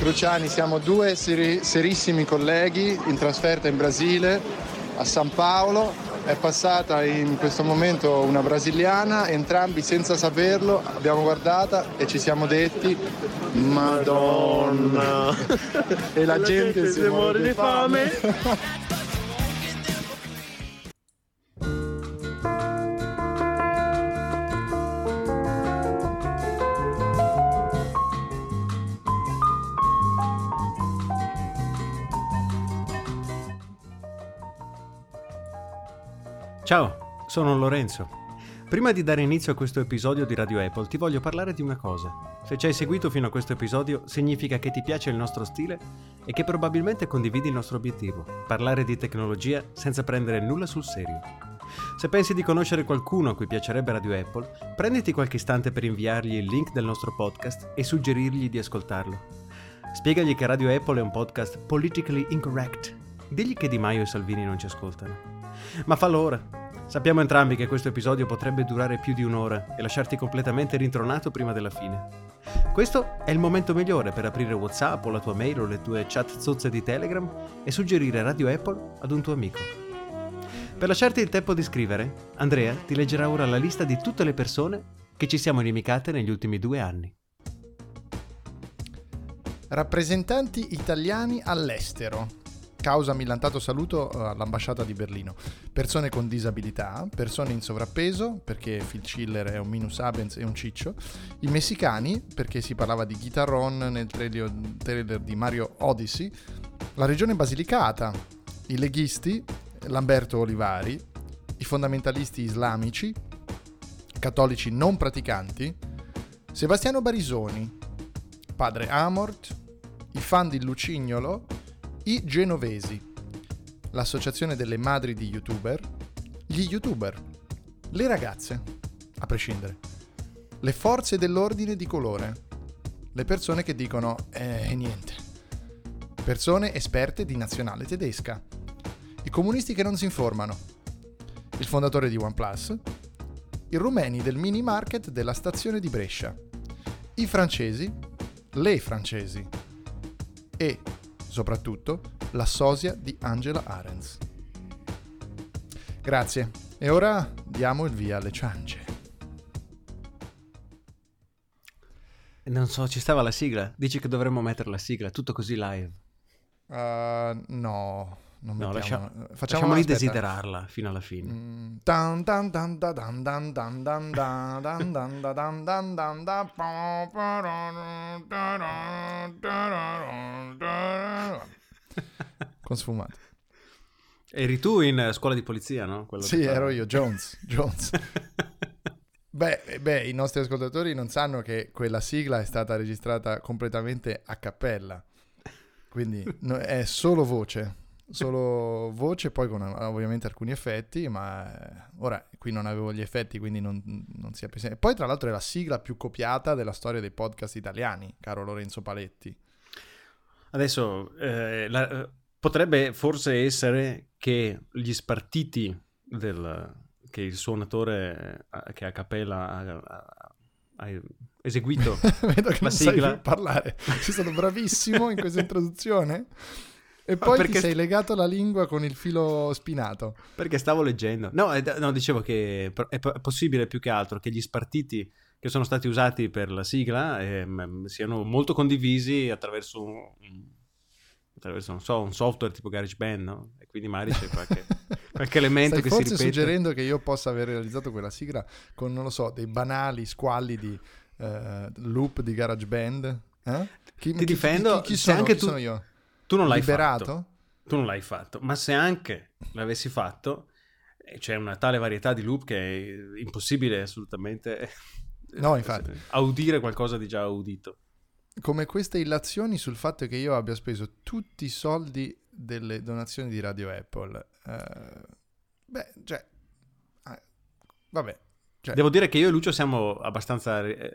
Cruciani, siamo due seri- serissimi colleghi in trasferta in Brasile, a San Paolo. È passata in questo momento una brasiliana, entrambi senza saperlo abbiamo guardata e ci siamo detti Madonna! e la, gente, si muore di fame. Ciao, sono Lorenzo. Prima di dare inizio a questo episodio di Radio Apple ti voglio parlare di una cosa. Se ci hai seguito fino a questo episodio significa che ti piace il nostro stile e che probabilmente condividi il nostro obiettivo, parlare di tecnologia senza prendere nulla sul serio. Se pensi di conoscere qualcuno a cui piacerebbe Radio Apple, prenditi qualche istante per inviargli il link del nostro podcast e suggerirgli di ascoltarlo. Spiegagli che Radio Apple è un podcast politically incorrect. Digli che Di Maio e Salvini non ci ascoltano. Ma fallo ora, Sappiamo entrambi che questo episodio potrebbe durare più di un'ora e lasciarti completamente rintronato prima della fine. Questo è il momento migliore per aprire WhatsApp o la tua mail o le tue chat zozze di Telegram e suggerire Radio Apple ad un tuo amico. Per lasciarti il tempo di scrivere, Andrea ti leggerà ora la lista di tutte le persone che ci siamo inimicate negli ultimi due anni. Rappresentanti italiani all'estero causa millantato saluto eh, all'ambasciata di Berlino. Persone con disabilità, persone in sovrappeso, perché Phil Schiller è un minus abens e un ciccio, i messicani, perché si parlava di chitarron nel trailer, trailer di Mario Odyssey, la regione Basilicata, i leghisti, Lamberto Olivari, i fondamentalisti islamici, cattolici non praticanti, Sebastiano Barisoni, padre Amort, i fan di Lucignolo, i Genovesi, l'associazione delle madri di youtuber, gli youtuber, le ragazze, a prescindere, le forze dell'ordine di colore, le persone che dicono eh niente, persone esperte di nazionale tedesca, i comunisti che non si informano, il fondatore di OnePlus, i rumeni del mini market della stazione di Brescia, i francesi, le francesi e soprattutto la sosia di Angela Arens. Grazie. E ora diamo il via alle ciance. Non so, ci stava la sigla. Dici che dovremmo mettere la sigla, tutto così live. Uh, no, non no, lascia... facciamoli desiderarla fino alla fine. Con sfumato. Eri tu in scuola di polizia, no? Quello sì, ero io, Jones. Jones. beh, beh, i nostri ascoltatori non sanno che quella sigla è stata registrata completamente a cappella. Quindi no, è solo voce solo voce, poi con ovviamente alcuni effetti, ma eh, ora qui non avevo gli effetti, quindi non, non si è presente. Poi tra l'altro è la sigla più copiata della storia dei podcast italiani, caro Lorenzo Paletti. Adesso eh, la, eh, potrebbe forse essere che gli spartiti del, che il suonatore eh, che a capella ha, ha eseguito Vedo che la non sigla... sai parlare. Sei stato bravissimo in questa introduzione. E poi perché... ti sei legato la lingua con il filo spinato. Perché stavo leggendo. No, eh, no, dicevo che è possibile più che altro che gli spartiti che sono stati usati per la sigla eh, siano molto condivisi attraverso un, attraverso, non so, un software tipo GarageBand, no? E quindi magari c'è qualche, qualche elemento Stai che si ripete. Stai suggerendo che io possa aver realizzato quella sigla con, non lo so, dei banali squallidi uh, loop di GarageBand? Eh? Chi, Ti difendo, chi, chi, chi sono? anche tu... sono io? Tu non l'hai Liberato? fatto. Tu non l'hai fatto. Ma se anche l'avessi fatto, eh, c'è una tale varietà di loop che è impossibile assolutamente no, infatti. audire qualcosa di già audito. Come queste illazioni sul fatto che io abbia speso tutti i soldi delle donazioni di Radio Apple. Uh, beh, cioè... Uh, vabbè. Cioè... Devo dire che io e Lucio siamo abbastanza... Eh,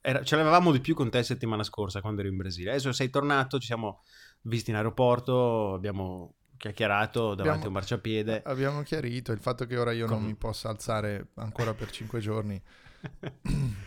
era, ce l'avevamo di più con te settimana scorsa quando ero in Brasile. Adesso sei tornato, ci siamo visti in aeroporto, abbiamo chiacchierato davanti abbiamo, a un marciapiede. Abbiamo chiarito il fatto che ora io Com... non mi possa alzare ancora per cinque giorni.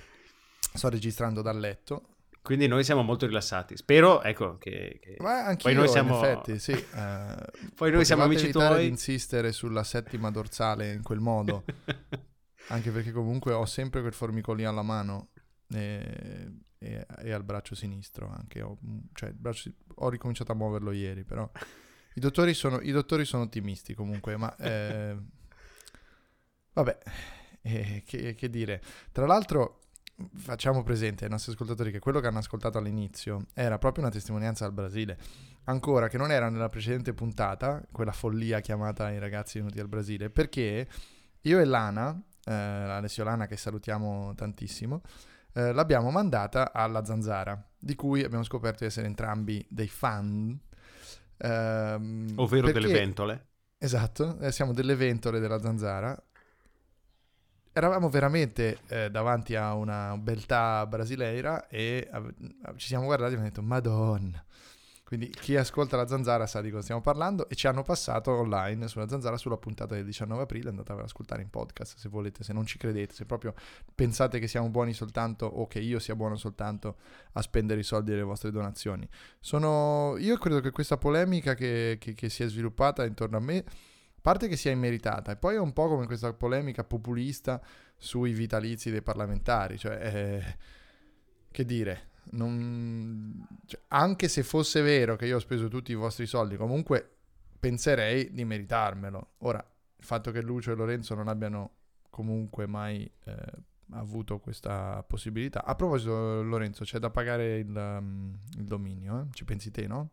Sto registrando dal letto. quindi noi siamo molto rilassati. Spero, ecco, che... che... Ma anche poi noi siamo... in effetti, sì. Uh, poi noi siamo amici tuoi. di insistere sulla settima dorsale in quel modo. anche perché comunque ho sempre quel formicolino alla mano e, e, e al braccio sinistro anche. Ho, cioè, braccio, ho ricominciato a muoverlo ieri, però... I dottori sono, i dottori sono ottimisti comunque, ma... Eh, vabbè, eh, che, che dire. Tra l'altro facciamo presente ai nostri ascoltatori che quello che hanno ascoltato all'inizio era proprio una testimonianza al Brasile. Ancora che non era nella precedente puntata, quella follia chiamata I ragazzi venuti al Brasile, perché io e Lana, eh, Alessio Lana che salutiamo tantissimo, eh, l'abbiamo mandata alla Zanzara, di cui abbiamo scoperto di essere entrambi dei fan. Ehm, Ovvero perché... delle ventole. Esatto, eh, siamo delle ventole della Zanzara eravamo veramente eh, davanti a una beltà brasileira e av- ci siamo guardati e abbiamo detto Madonna. Quindi chi ascolta la zanzara sa di cosa stiamo parlando e ci hanno passato online sulla zanzara sulla puntata del 19 aprile, andate ad ascoltare in podcast se volete, se non ci credete, se proprio pensate che siamo buoni soltanto o che io sia buono soltanto a spendere i soldi delle vostre donazioni. Sono, io credo che questa polemica che, che, che si è sviluppata intorno a me parte che sia immeritata, e poi è un po' come questa polemica populista sui vitalizi dei parlamentari, cioè, eh, che dire, non... cioè, anche se fosse vero che io ho speso tutti i vostri soldi, comunque penserei di meritarmelo. Ora, il fatto che Lucio e Lorenzo non abbiano comunque mai eh, avuto questa possibilità. A proposito, Lorenzo, c'è da pagare il, um, il dominio, eh? ci pensi te, no?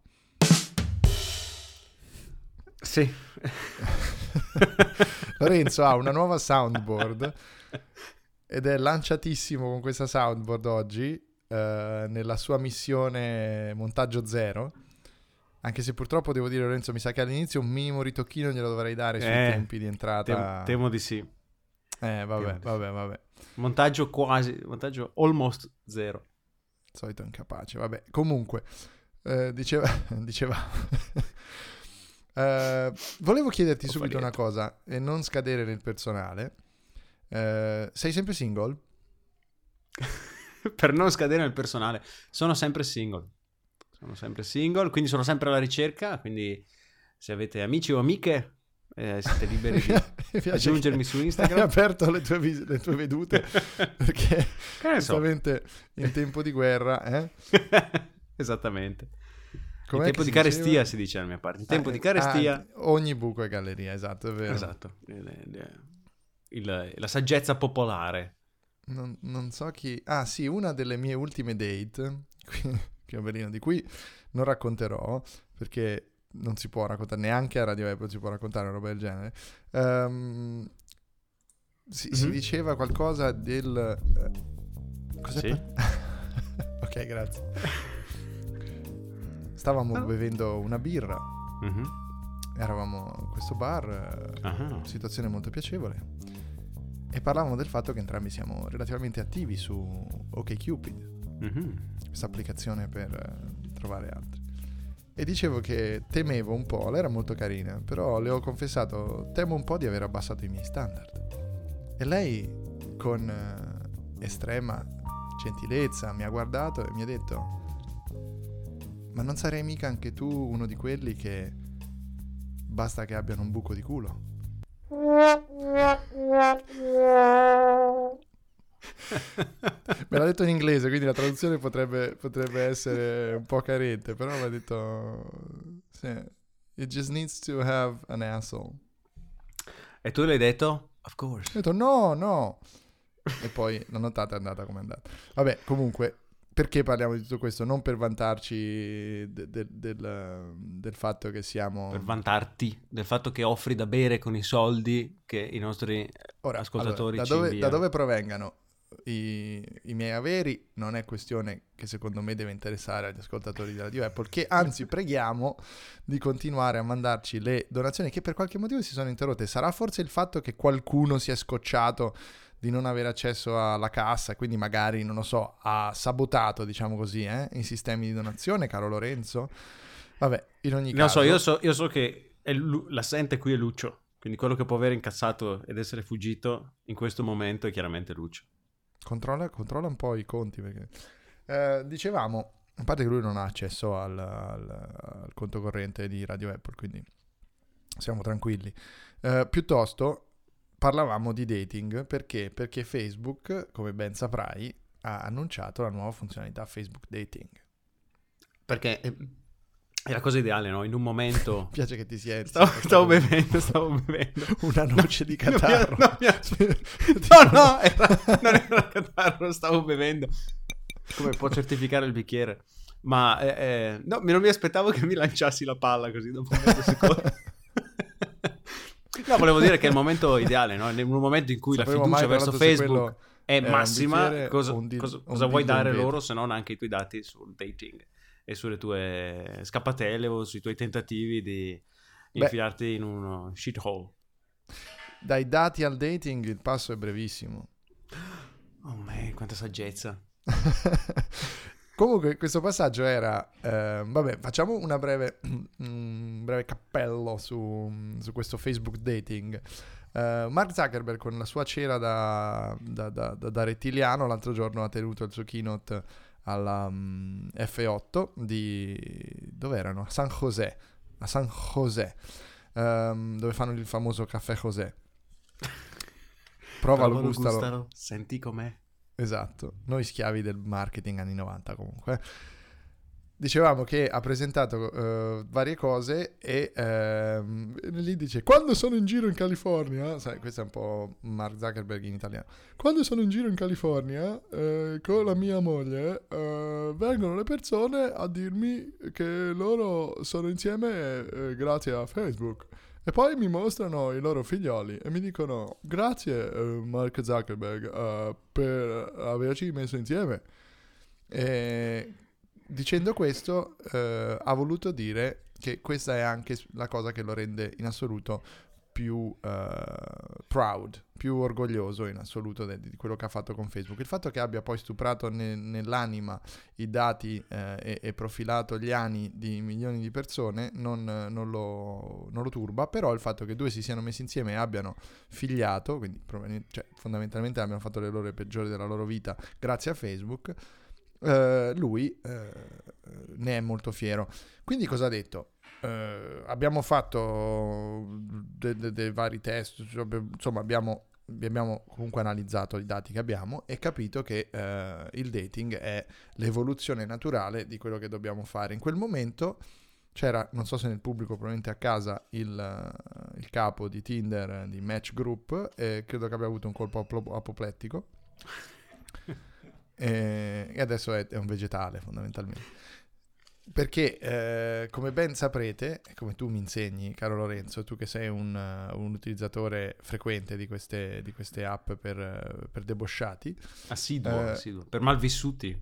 Sì. Lorenzo ha una nuova soundboard ed è lanciatissimo con questa soundboard oggi eh, nella sua missione montaggio zero. Anche se purtroppo devo dire Lorenzo, mi sa che all'inizio un minimo ritocchino glielo dovrei dare sui eh, tempi di entrata. Temo, temo di sì. Eh, vabbè, vabbè, vabbè. Montaggio quasi, montaggio almost zero. Solito incapace, vabbè. Comunque, eh, diceva, diceva Uh, volevo chiederti subito una cosa e non scadere nel personale. Uh, sei sempre single? per non scadere nel personale, sono sempre single. Sono sempre single, quindi sono sempre alla ricerca. Quindi, se avete amici o amiche, eh, siete liberi di aggiungermi su Instagram. Hai aperto le tue, vis- le tue vedute perché giustamente so. in tempo di guerra, eh? Esattamente. Com'è in tempo di carestia diceva? si dice alla mia parte. In tempo ah, di carestia... Ah, ogni buco è galleria, esatto, è vero. Esatto. Il, la saggezza popolare. Non, non, so chi... Ah sì, una delle mie ultime date, qui a Berlino, di cui non racconterò, perché non si può raccontare, neanche a Radio Apple si può raccontare una roba del genere. Um, si, mm-hmm. si, diceva qualcosa del... Uh, cos'è? Sì. Ok, grazie. Stavamo bevendo una birra. Mm-hmm. Eravamo in questo bar, uh-huh. situazione molto piacevole. E parlavamo del fatto che entrambi siamo relativamente attivi su OkCupid, mm-hmm. questa applicazione per uh, trovare altri. E dicevo che temevo un po', lei era molto carina, però le ho confessato, temo un po' di aver abbassato i miei standard. E lei, con uh, estrema gentilezza, mi ha guardato e mi ha detto, ma non sarei mica anche tu uno di quelli che basta che abbiano un buco di culo? Me l'ha detto in inglese, quindi la traduzione potrebbe, potrebbe essere un po' carente, però mi ha detto... Sì, it just needs to have an asshole. E tu l'hai detto? Of course. Ho detto no, no. e poi la notata è andata come è andata. Vabbè, comunque, perché parliamo di tutto questo? Non per vantarci de, de, del, del, fatto che siamo... Per vantarti del fatto che offri da bere con i soldi che i nostri Ora, ascoltatori allora, da, dove, da dove provengano i, i, miei averi non è questione che secondo me deve interessare agli ascoltatori di Radio Apple, che anzi preghiamo di continuare a mandarci le donazioni che per qualche motivo si sono interrotte. Sarà forse il fatto che qualcuno si è scocciato di non avere accesso alla cassa, quindi magari, non lo so, ha sabotato, diciamo così, eh, i sistemi di donazione, caro Lorenzo. Vabbè, in ogni non caso... so, io so, io so che Lu- l'assente qui è Lucio, quindi quello che può aver incassato ed essere fuggito in questo momento è chiaramente Lucio. Controlla, controlla un po' i conti perché... Eh, dicevamo, a parte che lui non ha accesso al, al- al conto corrente di Radio Apple, quindi siamo tranquilli. Eh, piuttosto parlavamo di dating perché? Perché Facebook, come ben saprai, ha annunciato la nuova funzionalità Facebook Dating. Perché eh, è la cosa ideale, no? In un momento... Mi piace che ti siedi. Stavo, stavo bevendo, stavo bevendo. Una noce di Non mi- catarro. mi- No, no, era- non era catarro, stavo bevendo. Come può certificare il bicchiere? Ma eh, eh, no, non mi aspettavo che mi lanciassi la palla così dopo un secondo. No, volevo dire che è il momento ideale, no? Un momento in cui Sapevo la fiducia verso Facebook è un massima, bicchiere cosa, dil- cosa- cosa vuoi dare loro se non anche i tuoi dati sul dating e sulle tue scappatelle o sui tuoi tentativi di Beh. infilarti in uno shithole? Dai dati al dating il passo è brevissimo. Oh man, quanta saggezza. Comunque questo passaggio era, eh, vabbè, facciamo una breve, un breve cappello su, su questo Facebook dating. Eh, Mark Zuckerberg con la sua cera da, da- da- da- da rettiliano l'altro giorno ha tenuto il suo keynote alla mm, F8 di... dove erano? A San José, a San José, ehm, dove fanno il famoso caffè José. Provalo, Provalo, gustalo. gustalo, Senti com'è. Esatto, noi schiavi del marketing anni 90 comunque. Dicevamo che ha presentato eh, varie cose e ehm, lì dice quando sono in giro in California, sai, questo è un po' Mark Zuckerberg in italiano, quando sono in giro in California eh, con la mia moglie eh, vengono le persone a dirmi che loro sono insieme grazie a Facebook. E poi mi mostrano i loro figlioli e mi dicono grazie eh, Mark Zuckerberg eh, per averci messo insieme. E dicendo questo eh, ha voluto dire che questa è anche la cosa che lo rende in assoluto più proud, più orgoglioso in assoluto de- di quello che ha fatto con Facebook. Il fatto che abbia poi stuprato ne- nell'anima i dati eh, e-, e profilato gli anni di milioni di persone non, non lo, non lo turba, però il fatto che due si siano messi insieme e abbiano figliato, quindi proveni- cioè, fondamentalmente abbiano fatto le ore peggiori della loro vita grazie a Facebook, eh, lui eh, ne è molto fiero. Quindi cosa ha detto? Eh, abbiamo fatto dei de- de vari test, cioè, insomma abbiamo, abbiamo comunque analizzato i dati che abbiamo e capito che eh, il dating è l'evoluzione naturale di quello che dobbiamo fare. In quel momento c'era, non so se nel pubblico, probabilmente a casa, il, eh, il capo di Tinder, eh, di Match Group, e credo che abbia avuto un colpo apoplettico. e, e adesso è, è un vegetale fondamentalmente. Perché, eh, come ben saprete, e come tu mi insegni, caro Lorenzo, tu che sei un, eh, un utilizzatore frequente di queste, di queste app per, eh, per debosciati, Assiduo, Eh, assiduo. Per malvissuti.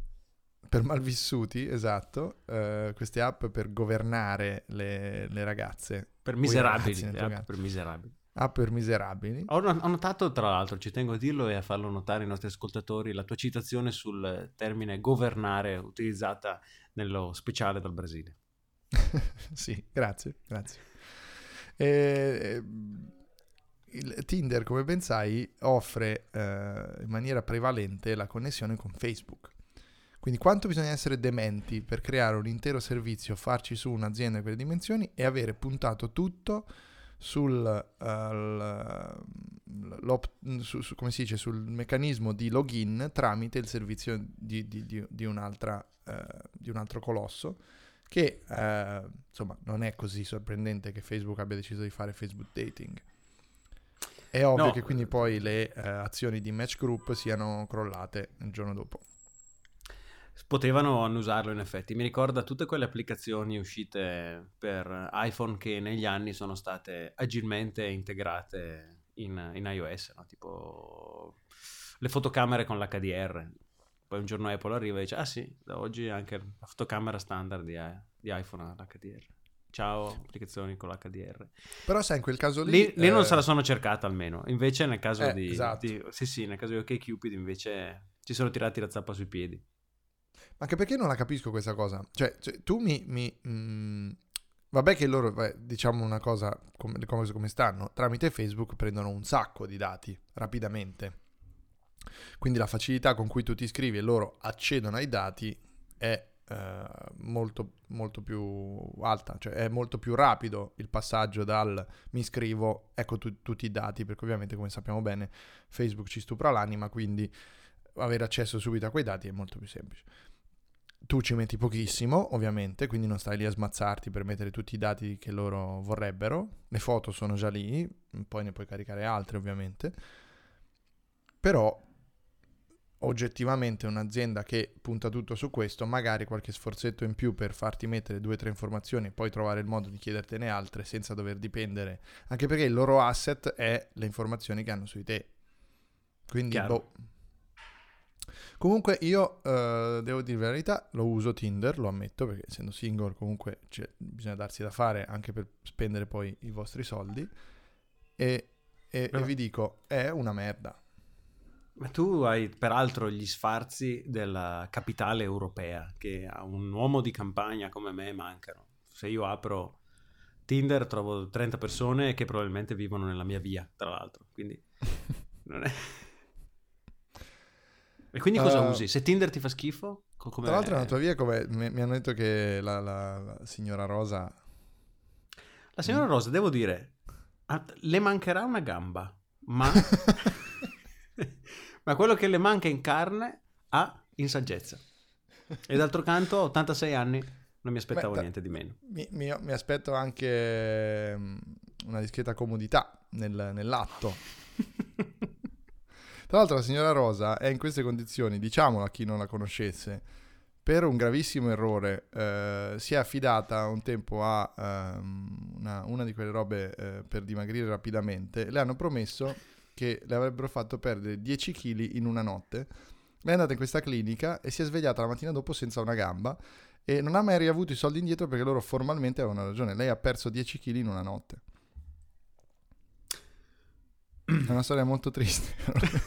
per malvissuti, esatto, eh, queste app per governare le, le ragazze, Per miserabili. ragazzi app per miserabili. app per miserabili. Ho, ho notato, tra l'altro, ci tengo a dirlo e a farlo notare ai nostri ascoltatori, la tua citazione sul termine governare utilizzata nello speciale dal Brasile. sì, grazie, grazie. Eh, Tinder, come ben sai, offre eh, in maniera prevalente la connessione con Facebook. Quindi quanto bisogna essere dementi per creare un intero servizio, farci su un'azienda di quelle dimensioni e avere puntato tutto sul, l'op- su- su- come si dice, sul meccanismo di login tramite il servizio di, di- di- di un'altra, eh, di un altro colosso che eh, insomma non è così sorprendente che Facebook abbia deciso di fare Facebook Dating. È ovvio No. che quindi poi le eh, azioni di Match Group siano crollate il giorno dopo. Potevano annusarlo in effetti. Mi ricorda tutte quelle applicazioni uscite per iPhone che negli anni sono state agilmente integrate in, in iOS, no? tipo le fotocamere con l'HDR. Poi un giorno Apple arriva e dice, ah sì, da oggi anche la fotocamera standard di, di iPhone ha l'HDR. Ciao, applicazioni con l'HDR. Però sai, in quel caso lì... Lì, lì non eh, se la sono cercata almeno. Invece nel caso Eh, di, esatto. di- Sì, sì, nel caso di OkCupid invece ci sono tirati la zappa sui piedi. Anche perché non la capisco questa cosa. Cioè, cioè, tu mi... mi, mm, vabbè che loro, beh, diciamo una cosa, come, le cose come stanno, tramite Facebook prendono un sacco di dati rapidamente. Quindi la facilità con cui tu ti iscrivi e loro accedono ai dati è eh, molto, molto più alta, cioè è molto più rapido il passaggio dal mi iscrivo, ecco tu, tutti i dati, perché ovviamente come sappiamo bene Facebook ci stupra l'anima, quindi avere accesso subito a quei dati è molto più semplice. Tu ci metti pochissimo, ovviamente, quindi non stai lì a smazzarti per mettere tutti i dati che loro vorrebbero. Le foto sono già lì, poi ne puoi caricare altre, ovviamente. Però oggettivamente un'azienda che punta tutto su questo, magari qualche sforzetto in più per farti mettere due o tre informazioni e poi trovare il modo di chiedertene altre senza dover dipendere, anche perché il loro asset è le informazioni che hanno su di te. Quindi, boh. Comunque io uh, devo dire la verità, lo uso Tinder, lo ammetto, perché essendo single comunque cioè, bisogna darsi da fare anche per spendere poi i vostri soldi. E, e, e vi dico, è una merda ma tu hai peraltro gli sfarzi della capitale europea, che a un uomo di campagna come me mancano. Se io apro Tinder trovo 30 persone che probabilmente vivono nella mia via, tra l'altro. Quindi non è... E quindi cosa uh, usi? Se Tinder ti fa schifo? Come... Tra l'altro, nella tua via, come mi, mi, hanno detto che la, la, la, signora Rosa. La signora Rosa, devo dire, le mancherà una gamba, ma ma quello che le manca in carne ha in saggezza. E d'altro canto, 86 anni, non mi aspettavo Beh, niente di meno. Mi, mi, mi, aspetto anche mm, una discreta comodità nel, nell'atto. Tra l'altro la signora Rosa è in queste condizioni, diciamolo a chi non la conoscesse, per un gravissimo errore eh, si è affidata un tempo a um, una, una, di quelle robe eh, per dimagrire rapidamente. Le hanno promesso che le avrebbero fatto perdere 10 kg in una notte. Lei è andata in questa clinica e si è svegliata la mattina dopo senza una gamba e non ha mai riavuto i soldi indietro perché loro formalmente avevano ragione. Lei ha perso 10 kg in una notte. È una storia molto triste.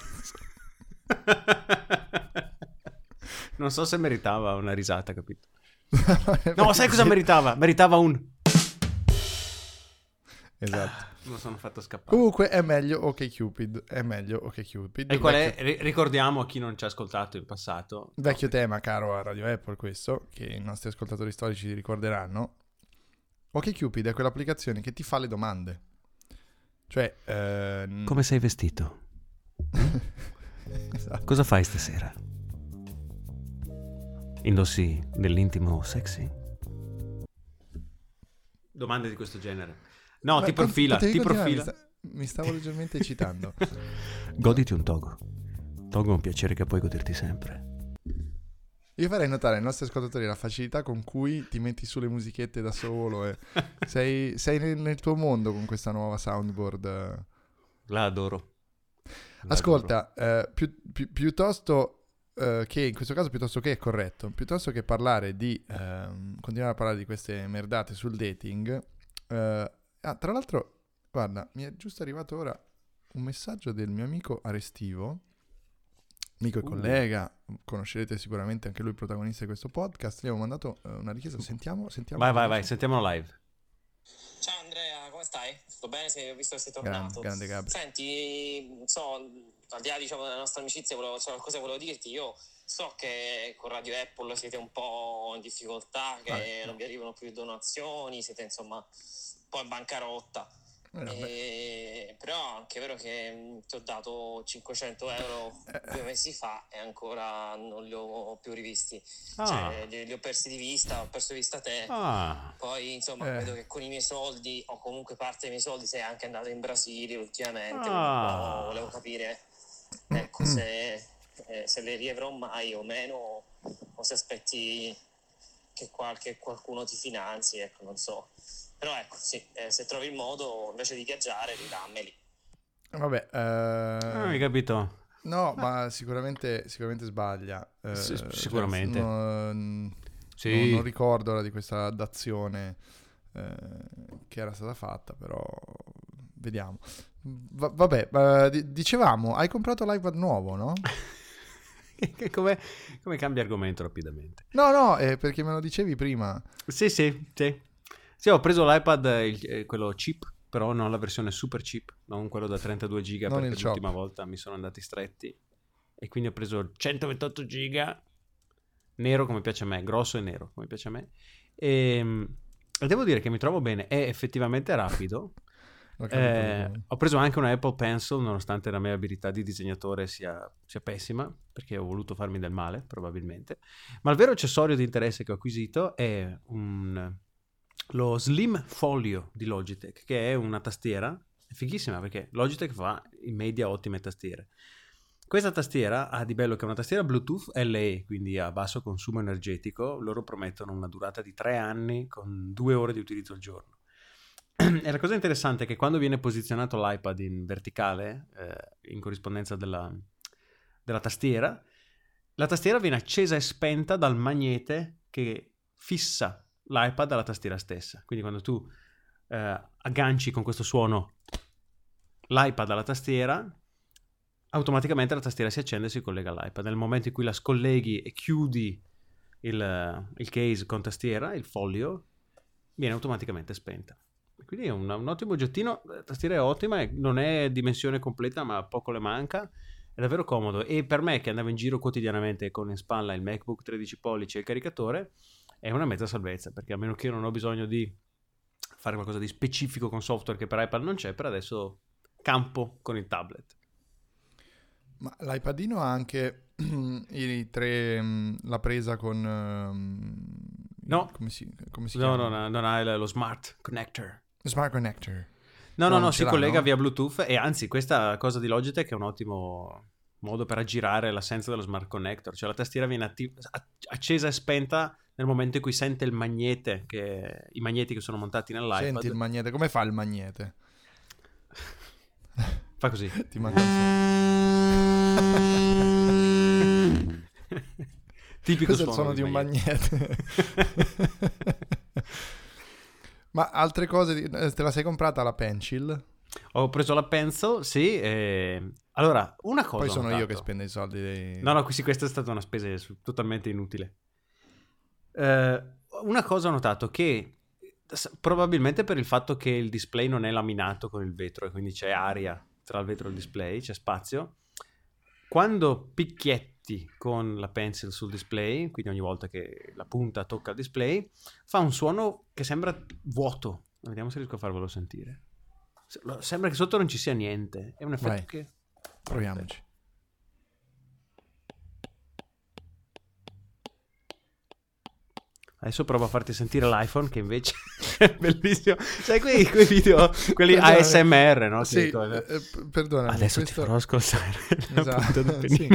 non so se meritava una risata, capito? no, sai cosa meritava? Meritava un... Esatto lo sono fatto scappare. Comunque è meglio Ok Cupid, è meglio Ok Cupid. E qual vecchio... è, ricordiamo a chi non ci ha ascoltato in passato. Vecchio tema caro a Radio Apple questo, che i nostri ascoltatori storici ricorderanno. Ok Cupid è quell'applicazione che ti fa le domande. Cioè... Ehm... Come sei vestito? esatto. Cosa fai stasera? Indossi dell'intimo sexy? Domande di questo genere. No, ti profila, ti profila. Mi, sta, mi stavo leggermente eccitando. Goditi un togo. Togo è un piacere che puoi goderti sempre. Io farei notare ai nostri ascoltatori la facilità con cui ti metti sulle musichette da solo e sei, sei nel, nel, tuo mondo con questa nuova soundboard. La adoro. Ascolta, eh, pi, pi, piuttosto eh, che, in questo caso piuttosto che è corretto, piuttosto che parlare di, eh, continuare a parlare di queste merdate sul dating, eh, Ah, tra l'altro, guarda, mi è giusto arrivato ora un messaggio del mio amico Arestivo, amico e uh. collega, conoscerete sicuramente anche lui protagonista di questo podcast. Gli avevo mandato uh, una richiesta, sentiamo, sentiamo. Vai, vai, vai, sentiamolo live. Ciao Stai? Tutto bene? Sei, visto che sei tornato. Grande, grande. Senti, so, al di là diciamo, della nostra amicizia, volevo, cioè, qualcosa volevo dirti. Io so che con Radio Apple siete un po' in difficoltà, che ah, non vi arrivano più donazioni, siete insomma po' in bancarotta. Eh, però anche è vero che mm, ti ho dato 500 euro eh. due mesi fa e ancora non li ho più rivisti. Ah. Cioè, li, li, ho persi di vista, ho perso di vista te. Ah. Poi insomma eh. vedo che con i miei soldi o comunque parte dei miei soldi sei anche andato in Brasile ultimamente. Ah. Volevo capire ecco, se, eh, se le riavrò mai o meno o se aspetti che qualche, qualcuno ti finanzi, ecco, non so. Però ecco, sì, eh, se trovi il modo, invece di viaggiare, ridammeli. Vabbè, eh... non hai capito? No, ma sicuramente, sicuramente sbaglia. Eh, S- sicuramente. Non, sì. non, non, ricordo ora di questa dazione eh, che era stata fatta, però vediamo. Va- vabbè, dicevamo, hai comprato l'iPad nuovo, no? come, come cambia argomento rapidamente? No, no, eh, perché me lo dicevi prima. Sì, sì, sì. Sì, ho preso l'iPad, il, eh, quello cheap, però non la versione super cheap, non quello da 32 giga non perché l'ultima volta mi sono andati stretti. e quindi ho preso 128 giga, nero come piace a me, grosso e nero come piace a me. E, e devo dire che mi trovo bene, è effettivamente rapido. Eh, ho preso anche una Apple Pencil nonostante la mia abilità di disegnatore sia, sia, pessima perché ho voluto farmi del male probabilmente ma il vero accessorio di interesse che ho acquisito è un, lo Slim Folio di Logitech che è una tastiera è fighissima perché Logitech fa in media ottime tastiere questa tastiera ha di bello che è una tastiera Bluetooth LE, quindi a basso consumo energetico. Loro promettono una durata di tre anni con due ore di utilizzo al giorno. e la cosa interessante è che quando viene posizionato l'iPad in verticale, eh, in corrispondenza della, della tastiera, la tastiera viene accesa e spenta dal magnete che fissa l'iPad alla tastiera stessa. Quindi quando tu eh, agganci con questo suono l'iPad alla tastiera, automaticamente la tastiera si accende e si collega all'iPad. Nel momento in cui la scolleghi e chiudi il, il case con tastiera, il foglio, viene automaticamente spenta. Quindi è un, un ottimo oggettino, la tastiera è ottima, non è dimensione completa ma poco le manca, è davvero comodo e per me che andavo in giro quotidianamente con in spalla il MacBook 13 pollici e il caricatore è una mezza salvezza perché a meno che io non ho bisogno di fare qualcosa di specifico con software che per iPad non c'è, per adesso campo con il tablet. Ma l'iPadino ha anche i tre, mm, la presa con... Um, no, come si, come si no, chiama? no, non ha lo smart connector. Smart connector. No, no, no, si l'ha, collega no? via Bluetooth e anzi questa cosa di Logitech è un ottimo modo per aggirare l'assenza dello smart connector, cioè la tastiera viene attiv- accesa e spenta nel momento in cui sente il magnete, che, i magneti che sono montati nell'iPad. Senti il magnete, come fa il magnete? Fa così. Ti manca un Tipico Questo è il suono di un magnete. Ma altre cose, eh, te la sei comprata la pencil? Ho preso la pencil, sì. e- Allora, una cosa. Poi sono io che spendo i soldi dei... No, no, sì, questa è stata una spesa totalmente inutile. Eh, una cosa ho notato che probabilmente per il fatto che il display non è laminato con il vetro e quindi c'è aria tra il vetro e il display, c'è spazio. Quando picchietti con la pencil sul display, quindi ogni volta che la punta tocca il display, fa un suono che sembra vuoto. Vediamo se riesco a farvelo sentire. Sembra che sotto non ci sia niente. È un effetto Vai. che... Proviamoci. Adesso provo a farti sentire l'iPhone che invece è bellissimo. Sai quei, quei video, quelli Perdonami. ASMR, no? Sì, eh, eh, p- perdonami. Adesso questo- ti farò ascoltare Esatto, sì.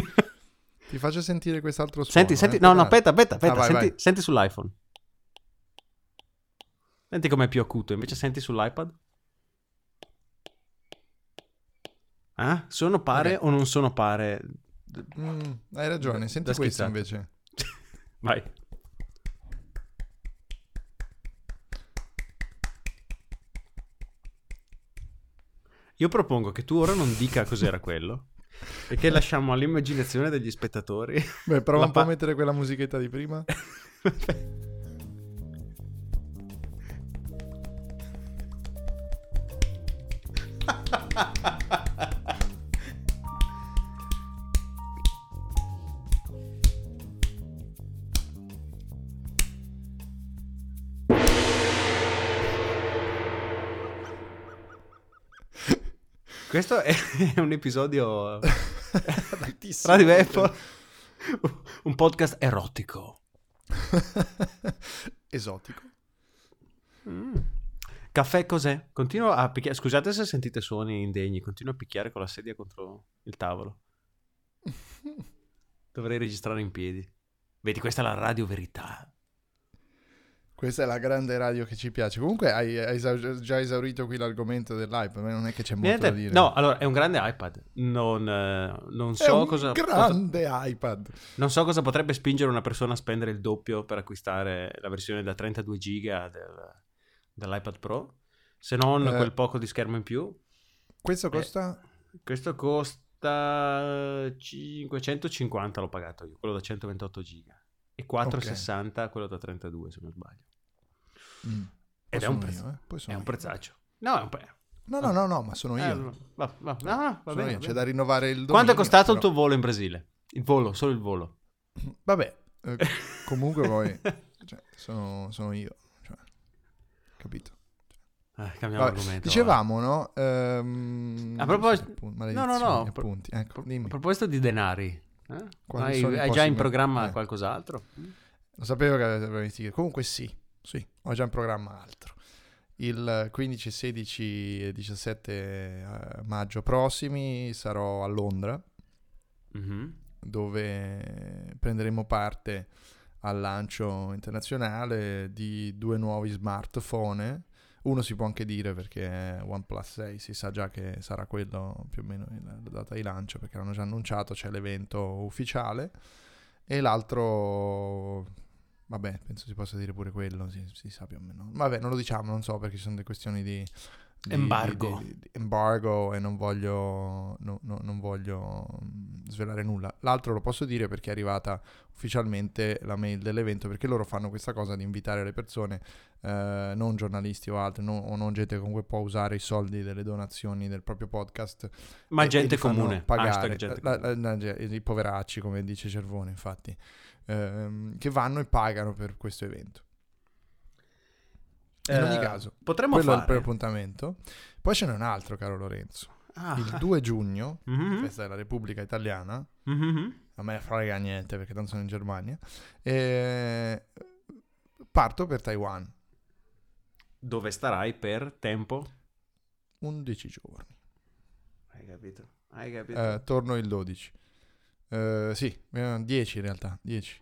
Ti faccio sentire quest'altro suono. Senti, senti, eh. no, no, aspetta, aspetta, aspetta, Ah, vai, senti, vai. senti sull'iPhone. Senti com'è più acuto, invece senti sull'iPad. Ah, sono pare Ok. o non sono pare? Mm, hai ragione, senti questo invece. Vai. Io propongo che tu ora non dica cos'era quello e che lasciamo all'immaginazione degli spettatori. Beh, prova un po' a mettere quella musichetta di prima. Questo è un episodio Altissimo. Radio Apple, un podcast erotico. Esotico. Mm. Caffè cos'è? Continuo a picchiare. Scusate se sentite suoni indegni, continuo a picchiare con la sedia contro il tavolo. Dovrei registrare in piedi. Vedi, questa è la radio verità. Questa è la grande radio che ci piace. Comunque hai, hai già esaurito qui l'argomento dell'iPad, ma non è che c'è molto Niente, da dire. no, allora è un grande iPad. Non, eh, non è so un cosa. grande iPad. Non so cosa potrebbe spingere una persona a spendere il doppio per acquistare la versione da 32 giga del- dell'iPad Pro, se non Eh. quel poco di schermo in più. Questo costa... Questo costa 550 l'ho pagato io, quello da 128 giga e 460 quello da 32 se non sbaglio. Mm. Ed è un, sono prez- io, eh. È un io. prezzaccio. No, è un pre- No, no, no, no, ma sono eh, io. allora, va, va, ah, va bene, io. va C'è da rinnovare il dominio. Quanto è costato il però- tuo volo in Brasile? Il volo, solo il volo. Vabbè, eh, comunque poi cioè, sono, sono io, cioè, capito? Eh, cambiamo Vabbè, argomento. dicevamo, no? Ehm, A proposito- No, no, no, appunti. Ecco, va. dimmi. A proposito di denari, eh? Hai, hai già in programma eh. qualcos'altro? Lo sapevo che iniziato. Comunque sì, sì, ho già in programma altro. Il 15, 16 e 17 eh, maggio prossimi sarò a Londra, Mhm. dove prenderemo parte al lancio internazionale di due nuovi smartphone. Uno si può anche dire perché è OnePlus 6, si sa già che sarà quello più o meno la data di lancio perché l'hanno già annunciato, c'è l'evento ufficiale. E l'altro, vabbè, penso si possa dire pure quello, si, si sa più o meno. Vabbè, non lo diciamo, non so perché ci sono delle questioni di... di- Embargo. di- di- embargo e non voglio, no- no- non voglio mm, svelare nulla. L'altro lo posso dire perché è arrivata ufficialmente la mail dell'evento perché loro fanno questa cosa di invitare le persone, eh, non giornalisti o altri, no- o non gente che comunque può usare i soldi delle donazioni del proprio podcast Ma e- e gente fanno comune. pagare, la- la- la- i poveracci come dice Cervone infatti ehm, che vanno e pagano per questo evento in ogni Eh, caso Potremmo quello è il fare... primo appuntamento poi ce n'è un altro caro Lorenzo Ah. il 2 giugno Mhm. festa della Repubblica Italiana Mhm. a me frega niente perché tanto sono in Germania e parto per Taiwan Dove starai per tempo? 11 giorni Hai capito? Hai capito? Eh, torno il 12 Eh, sì eh, 10 in realtà 10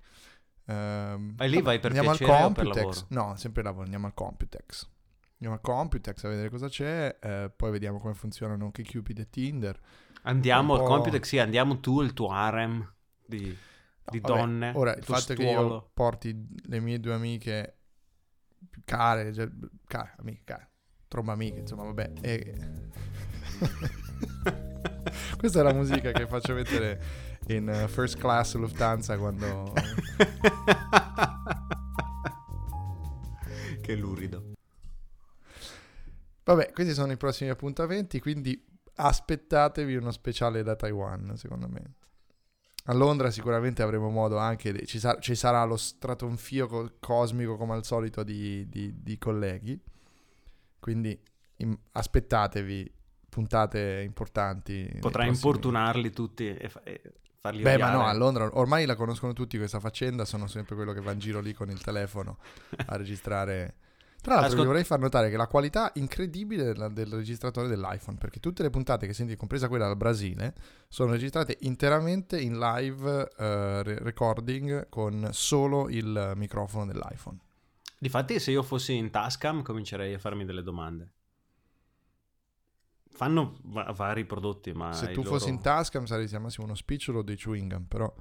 Ehm, Vai lì, vai per andiamo al piacere o per Computex. lavoro? No, sempre lavoro, andiamo al Computex. Andiamo al Computex a vedere cosa c'è, eh, poi vediamo come funzionano anche Cupid e Tinder. Andiamo al Computex, sì, andiamo tu e il tuo harem di, No, di vabbè, donne. Ora, il fatto che io stuolo. porti le mie due amiche care, cioè, care, amiche, care, tromba amiche, insomma, vabbè. e- Questa è la musica che faccio mettere in eh, First Class Lufthansa quando... che lurido. Vabbè, questi sono i prossimi appuntamenti, quindi aspettatevi uno speciale da Taiwan, secondo me. A Londra sicuramente avremo modo anche, ci, sa- ci sarà lo stratonfio co- cosmico come al solito di, di- di colleghi, quindi im- aspettatevi puntate importanti. Potrai prossimi- importunarli tutti e, fa- e farli Beh, ma odiare. no, a Londra ormai la conoscono tutti questa faccenda, sono sempre quello che va in giro lì con il telefono a registrare. Tra l'altro Ascol- vi vorrei far notare che la qualità incredibile del, del registratore dell'iPhone, perché tutte le puntate che senti, compresa quella dal Brasile, sono registrate interamente in live re- recording con solo il microfono dell'iPhone. Difatti, se io fossi in Tascam, comincerei a farmi delle domande. Fanno va- vari prodotti, ma Se tu loro- fossi in Tascam saresti al massimo uno spicciolo dei chewing gum, però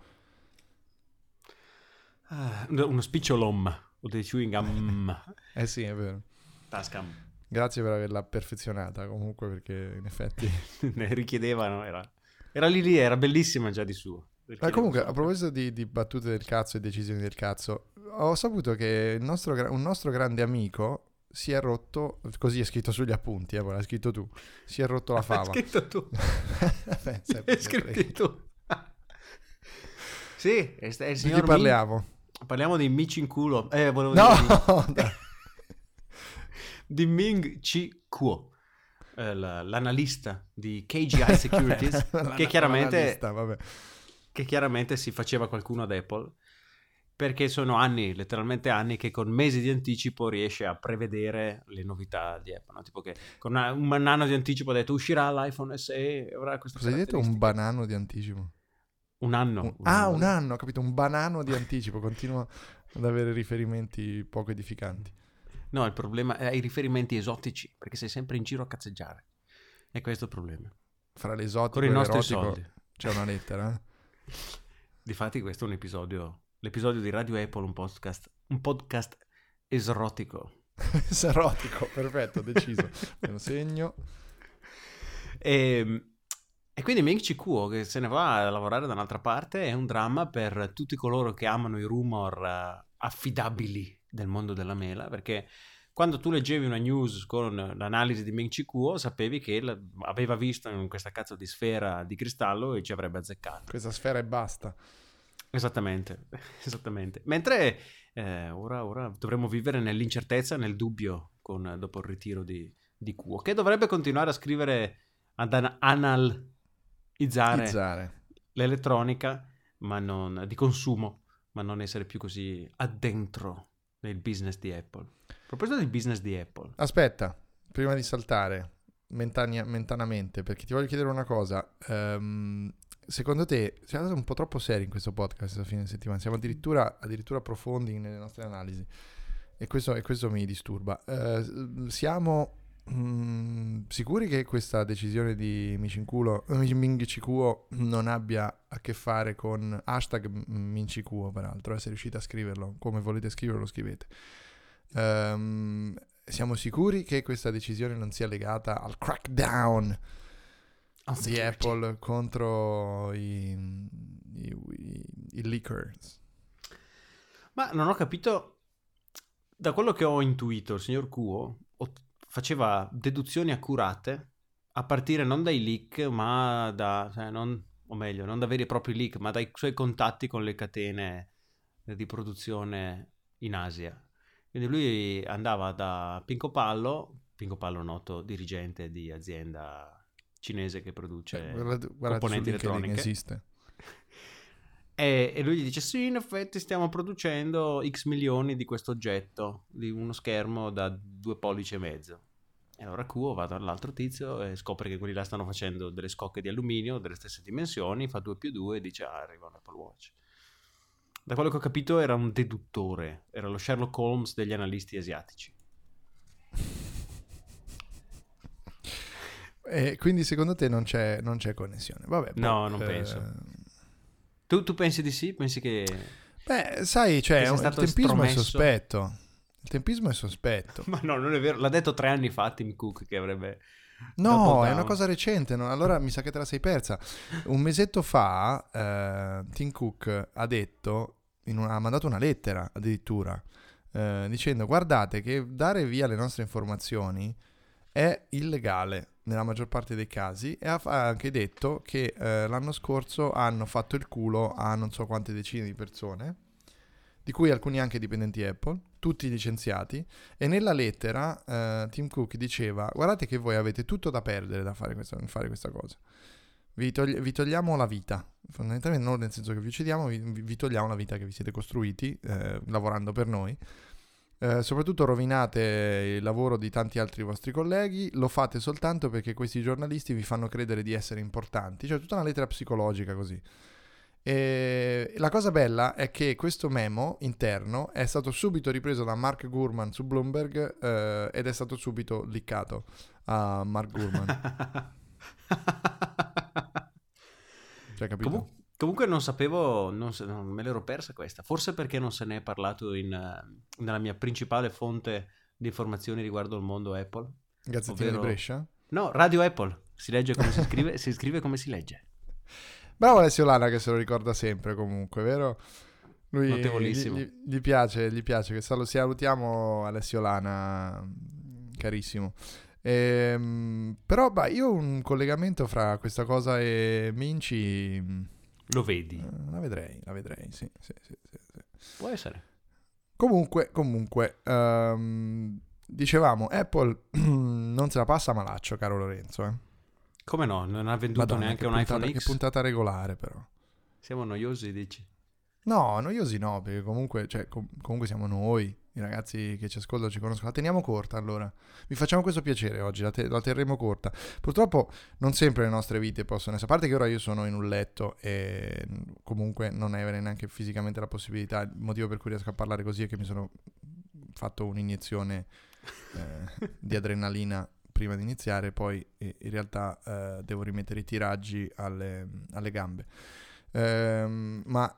Ah, uno spicciolom o dei chewing gum. eh sì, è vero. Tascam. Grazie per averla perfezionata comunque perché in effetti ne richiedevano, era, era lì lì, era bellissima già di suo. Ma comunque, a proposito di, di battute del cazzo e decisioni del cazzo, ho saputo che il nostro un nostro grande amico si è rotto, così è scritto sugli appunti, eh, l'hai scritto tu, si è rotto la fava. scritto tu. Vabbè, sempre- Hai scritto tu. sì, è, è il Di signor chi parliamo? Ming- Parliamo di Mici in culo. Eh, volevo No! dire di, di Ming Chi Kuo. eh, l'analista di KGI Securities che chiaramente che chiaramente si faceva qualcuno ad Apple perché sono anni, letteralmente anni, che con mesi di anticipo riesce a prevedere le novità di Apple. no? Tipo che con una- un anno di anticipo ha detto uscirà l'iPhone SE e avrà questa Cosa hai detto? Un banano di anticipo. Un anno. Un- ah, un anno, ho capito, un banano di anticipo. Continuo ad avere riferimenti poco edificanti. No, il problema è i riferimenti esotici, perché sei sempre in giro a cazzeggiare. E questo è il problema. Fra l'esotico e nostri l'erotico soldi. c'è una lettera. eh? Difatti questo è un episodio, l'episodio di Radio Apple, un podcast, un podcast esotico. Erotico, perfetto, deciso. Me lo segno. E, e quindi Ming Chi Kuo che se ne va a lavorare da un'altra parte è un dramma per tutti coloro che amano i rumor eh, affidabili del mondo della mela, perché quando tu leggevi una news con l'analisi di Ming Chi Kuo, sapevi che aveva visto in questa cazzo di sfera di cristallo e ci avrebbe azzeccato. Questa sfera e basta. Esattamente, esattamente. Mentre eh, ora, ora, dovremmo vivere nell'incertezza, nel dubbio con, dopo il ritiro di, di Kuo, che dovrebbe continuare a scrivere, ad an- analizzare Izzare. l'elettronica ma non, di consumo, ma non essere più così addentro nel business di Apple. A proposito del business di Apple. Aspetta, prima di saltare, mentania, mentanamente, perché ti voglio chiedere una cosa. Um, secondo te, siamo un po' troppo seri in questo podcast a fine settimana, siamo addirittura, addirittura profondi nelle nostre analisi e questo, e questo mi disturba. Uh, siamo mh, sicuri che questa decisione di Micinculo, Mingicicuo non abbia a che fare con hashtag Mincicuo, peraltro, eh, se riuscite a scriverlo, come volete scriverlo, scrivete. Um, siamo sicuri che questa decisione non sia legata al crackdown di Apple contro i, i, i, i leakers? Ma non ho capito, da quello che ho intuito, il signor Kuo faceva deduzioni accurate a partire non dai leak, ma da, cioè non, o meglio, non da veri e propri leak, ma dai suoi contatti con le catene di produzione in Asia. Quindi lui andava da Pinco Pallo, Pinco Pallo noto dirigente di azienda cinese che produce eh, guarda, guarda componenti elettroniche. esiste. E, e, lui gli dice: Sì, in effetti stiamo producendo X milioni di questo oggetto, di uno schermo da due pollici e mezzo. E allora Kuo va dall'altro tizio e scopre che quelli là stanno facendo delle scocche di alluminio delle stesse dimensioni, fa 2 più 2 e dice: Ah, arriva un Apple Watch. Da quello che ho capito era un deduttore, era lo Sherlock Holmes degli analisti asiatici. E quindi secondo te non c'è, non c'è connessione? Vabbè, no, non eh... penso. Tu, tu, pensi di sì? Pensi che... Beh, sai, cioè, il tempismo stromesso? è sospetto. Il tempismo è sospetto. Ma no, non è vero. L'ha detto tre anni fa Tim Cook che avrebbe... No, è una cosa recente. No? Allora mi sa che te la sei persa. Un mesetto fa eh, Tim Cook ha detto una, ha mandato una lettera addirittura eh, dicendo guardate che dare via le nostre informazioni è illegale nella maggior parte dei casi e ha anche detto che eh, l'anno scorso hanno fatto il culo a non so quante decine di persone, di cui alcuni anche dipendenti Apple, tutti licenziati, e nella lettera eh, Tim Cook diceva guardate che voi avete tutto da perdere da fare questa, fare questa cosa. Vi, togli- vi, togliamo la vita, fondamentalmente non nel senso che vi uccidiamo, vi, vi togliamo la vita che vi siete costruiti eh, lavorando per noi. Eh, soprattutto rovinate il lavoro di tanti altri vostri colleghi, lo fate soltanto perché questi giornalisti vi fanno credere di essere importanti, cioè tutta una lettera psicologica così. E la cosa bella è che questo memo interno è stato subito ripreso da Mark Gurman su Bloomberg eh, ed è stato subito liccato a Mark Gurman. Cioè, capito? Com- comunque non sapevo, non, non, me l'ero persa questa, forse perché non se ne è parlato in, uh, nella mia principale fonte di informazioni riguardo il mondo Apple. Gazzettino ovvero... di Brescia? No, Radio Apple, si legge come si scrive, si scrive come si legge. Bravo Alessio Lana che se lo ricorda sempre comunque, vero? Lui Notevolissimo. Gli, gli, piace, gli piace, che salutiamo Alessio Lana, carissimo. Ehm, però bah, io un collegamento fra questa cosa e Minci... Lo vedi? Eh, la vedrei, la vedrei, sì. sì, sì, sì Può essere. Comunque, comunque, um, dicevamo, Apple non se la passa malaccio, caro Lorenzo. Eh? Come no? Non ha venduto Madonna, neanche un puntata, iPhone X? Che puntata regolare però. Siamo noiosi, dici? No, noiosi no, perché comunque, cioè, com- comunque siamo noi i ragazzi che ci ascoltano ci conoscono. La teniamo corta allora. Vi facciamo questo piacere oggi, la, te- la, terremo corta. Purtroppo non sempre le nostre vite possono essere. A parte che ora io sono in un letto e comunque non avere neanche fisicamente la possibilità. Il motivo per cui riesco a parlare così è che mi sono fatto un'iniezione eh, di adrenalina prima di iniziare, poi eh, in realtà eh, devo rimettere i tiraggi alle, alle gambe. Ehm, ma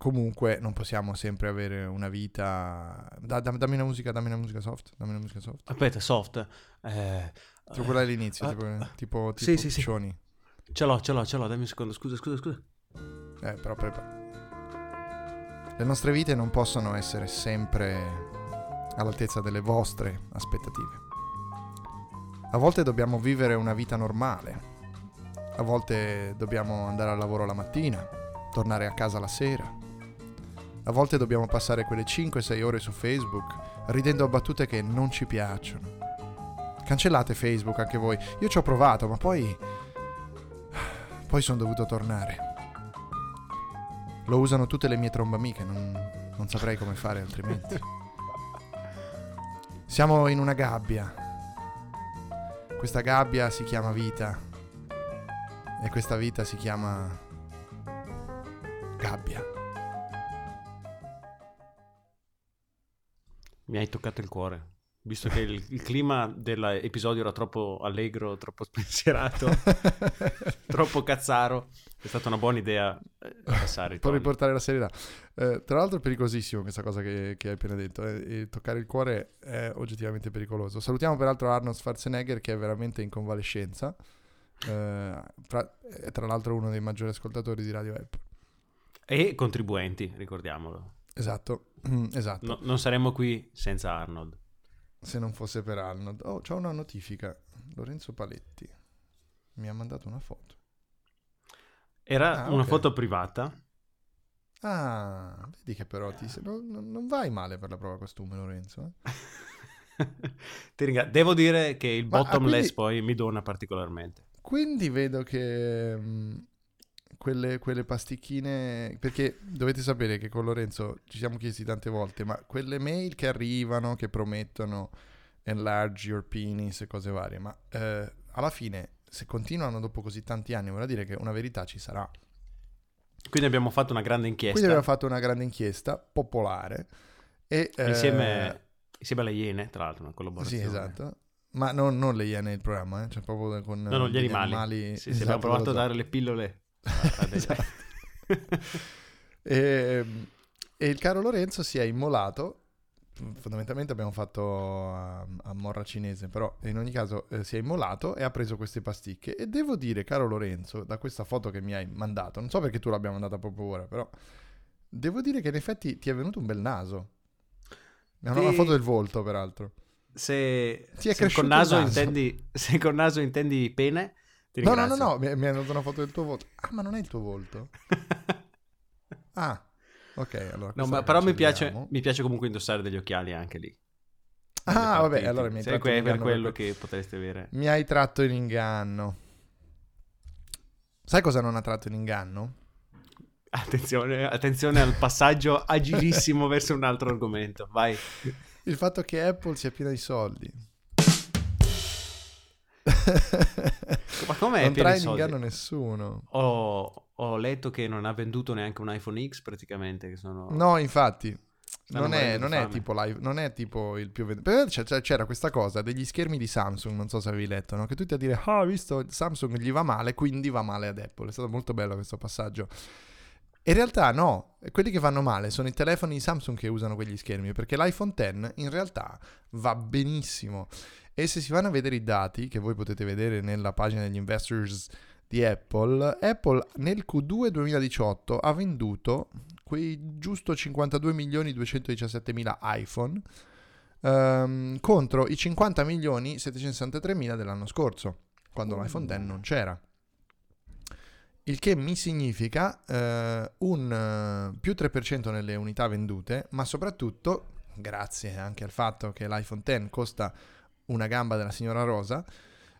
comunque non possiamo sempre avere una vita. Da, da, dammi una musica, dammi una musica soft. Dammi una musica soft. Aspetta, soft. Eh, tipo quella all'inizio, uh, tipo, uh, tipo, tipo sì, sì, sì. Ce l'ho, ce l'ho, ce l'ho. Dammi un secondo. Scusa, scusa, scusa. Eh, però prepara. Le nostre vite non possono essere sempre all'altezza delle vostre aspettative. A volte dobbiamo vivere una vita normale, a volte dobbiamo andare al lavoro la mattina, tornare a casa la sera, a volte dobbiamo passare quelle 5-6 ore su Facebook ridendo a battute che non ci piacciono. Cancellate Facebook anche voi. Io ci ho provato, ma poi... Poi sono dovuto tornare. Lo usano tutte le mie trombamiche, non, non saprei come fare altrimenti. Siamo in una gabbia. Questa gabbia si chiama vita. E questa vita si chiama gabbia. Mi hai toccato il cuore. Visto che il, il clima dell'episodio era troppo allegro, troppo spensierato, troppo cazzaro, è stata una buona idea eh, passare. Per riportare la serietà. Eh, tra l'altro è pericolosissimo questa cosa che, che hai appena detto. Eh, toccare il cuore è oggettivamente pericoloso. Salutiamo peraltro Arnold Schwarzenegger che è veramente in convalescenza. Eh, fra, è tra l'altro uno dei maggiori ascoltatori di Radio Apple. E contribuenti, ricordiamolo. Esatto, mm, esatto. No, non saremmo qui senza Arnold. Se non fosse per Arnold. Oh, c'ho una notifica. Lorenzo Paletti mi ha mandato una foto. Era ah, una okay. foto privata. Ah, vedi che però ti, non, non, vai male per la prova costume, Lorenzo. Eh? ti ringrazio. Devo dire che il bottomless ah, quindi, poi mi dona particolarmente. Quindi vedo che mh, mm, quelle, quelle, pasticchine, perché dovete sapere che con Lorenzo ci siamo chiesti tante volte, ma quelle mail che arrivano, che promettono enlarge your penis e cose varie, ma eh, alla fine se continuano dopo così tanti anni vuol dire che una verità ci sarà. Quindi abbiamo fatto una grande inchiesta. Quindi abbiamo fatto una grande inchiesta popolare. E, insieme, eh, insieme alle Iene, tra l'altro, una collaborazione. Sì, esatto. Ma non, non le Iene il programma, eh? cioè proprio con no, no, gli animali. animali sì, esatto, abbiamo provato a dare le pillole esatto. e, ehm, e, il caro Lorenzo si è immolato. Fondamentalmente abbiamo fatto a, a morra cinese, però in ogni caso eh, si è immolato e ha preso queste pasticche. E devo dire, caro Lorenzo, da questa foto che mi hai mandato, non so perché tu l'abbia mandata proprio ora, però devo dire che in effetti ti è venuto un bel naso. È una, una foto del volto, peraltro. Se, se con naso, naso. Intendi, se con naso intendi pene, no, no, no, no, mi, mi hanno dato una foto del tuo volto. Ah, ma non è il tuo volto? ah, ok. Allora no, ma però mi piace, mi piace, comunque indossare degli occhiali anche lì. Ah, vabbè, allora mi hai tratto in per quello che potreste avere. Mi hai tratto in inganno. Sai cosa non ha tratto in inganno? Attenzione, attenzione al passaggio agilissimo verso un altro argomento. Vai. Il fatto che Apple sia piena di soldi. Ma come Non trae in inganno nessuno. Ho, ho, letto che non ha venduto neanche un iPhone X praticamente. Sono... No, infatti. Non è, non, è non è, tipo il più venduto. C'era questa cosa degli schermi di Samsung, non so se avevi letto, no? che tutti a dire, ah, oh, visto Samsung gli va male, quindi va male ad Apple. È stato molto bello questo passaggio. In realtà no, quelli che vanno male sono i telefoni Samsung che usano quegli schermi, perché l'iPhone X in realtà va benissimo. E se si vanno a vedere i dati, che voi potete vedere nella pagina degli investors di Apple, Apple nel Q2 2018 ha venduto quei giusto 52 milioni 217 mila iPhone um, contro i 50 milioni 763 mila dell'anno scorso, quando oh. l'iPhone X non c'era. Il che mi significa uh, un uh, più 3% nelle unità vendute, ma soprattutto, grazie anche al fatto che l'iPhone X costa una gamba della signora Rosa,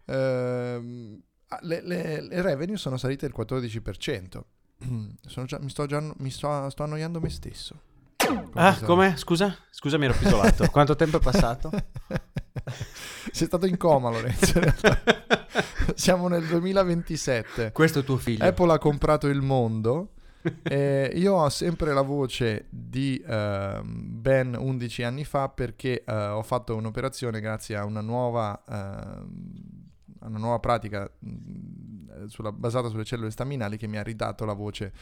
ehm, le, le, le, revenue sono salite del 14%. Già, mi, sto, già, mi sto, sto annoiando me stesso. Come ah, come? Scusa? Scusa, mi ero pisolato. Quanto tempo è passato? Sei stato in coma, Lorenzo. In Siamo nel 2027. Questo è tuo figlio. Apple ha comprato il mondo eh, io ho sempre la voce di uh, ben 11 anni fa perché uh, ho fatto un'operazione grazie a una nuova, uh, una nuova pratica mh, sulla, basata sulle cellule staminali che mi ha ridato la voce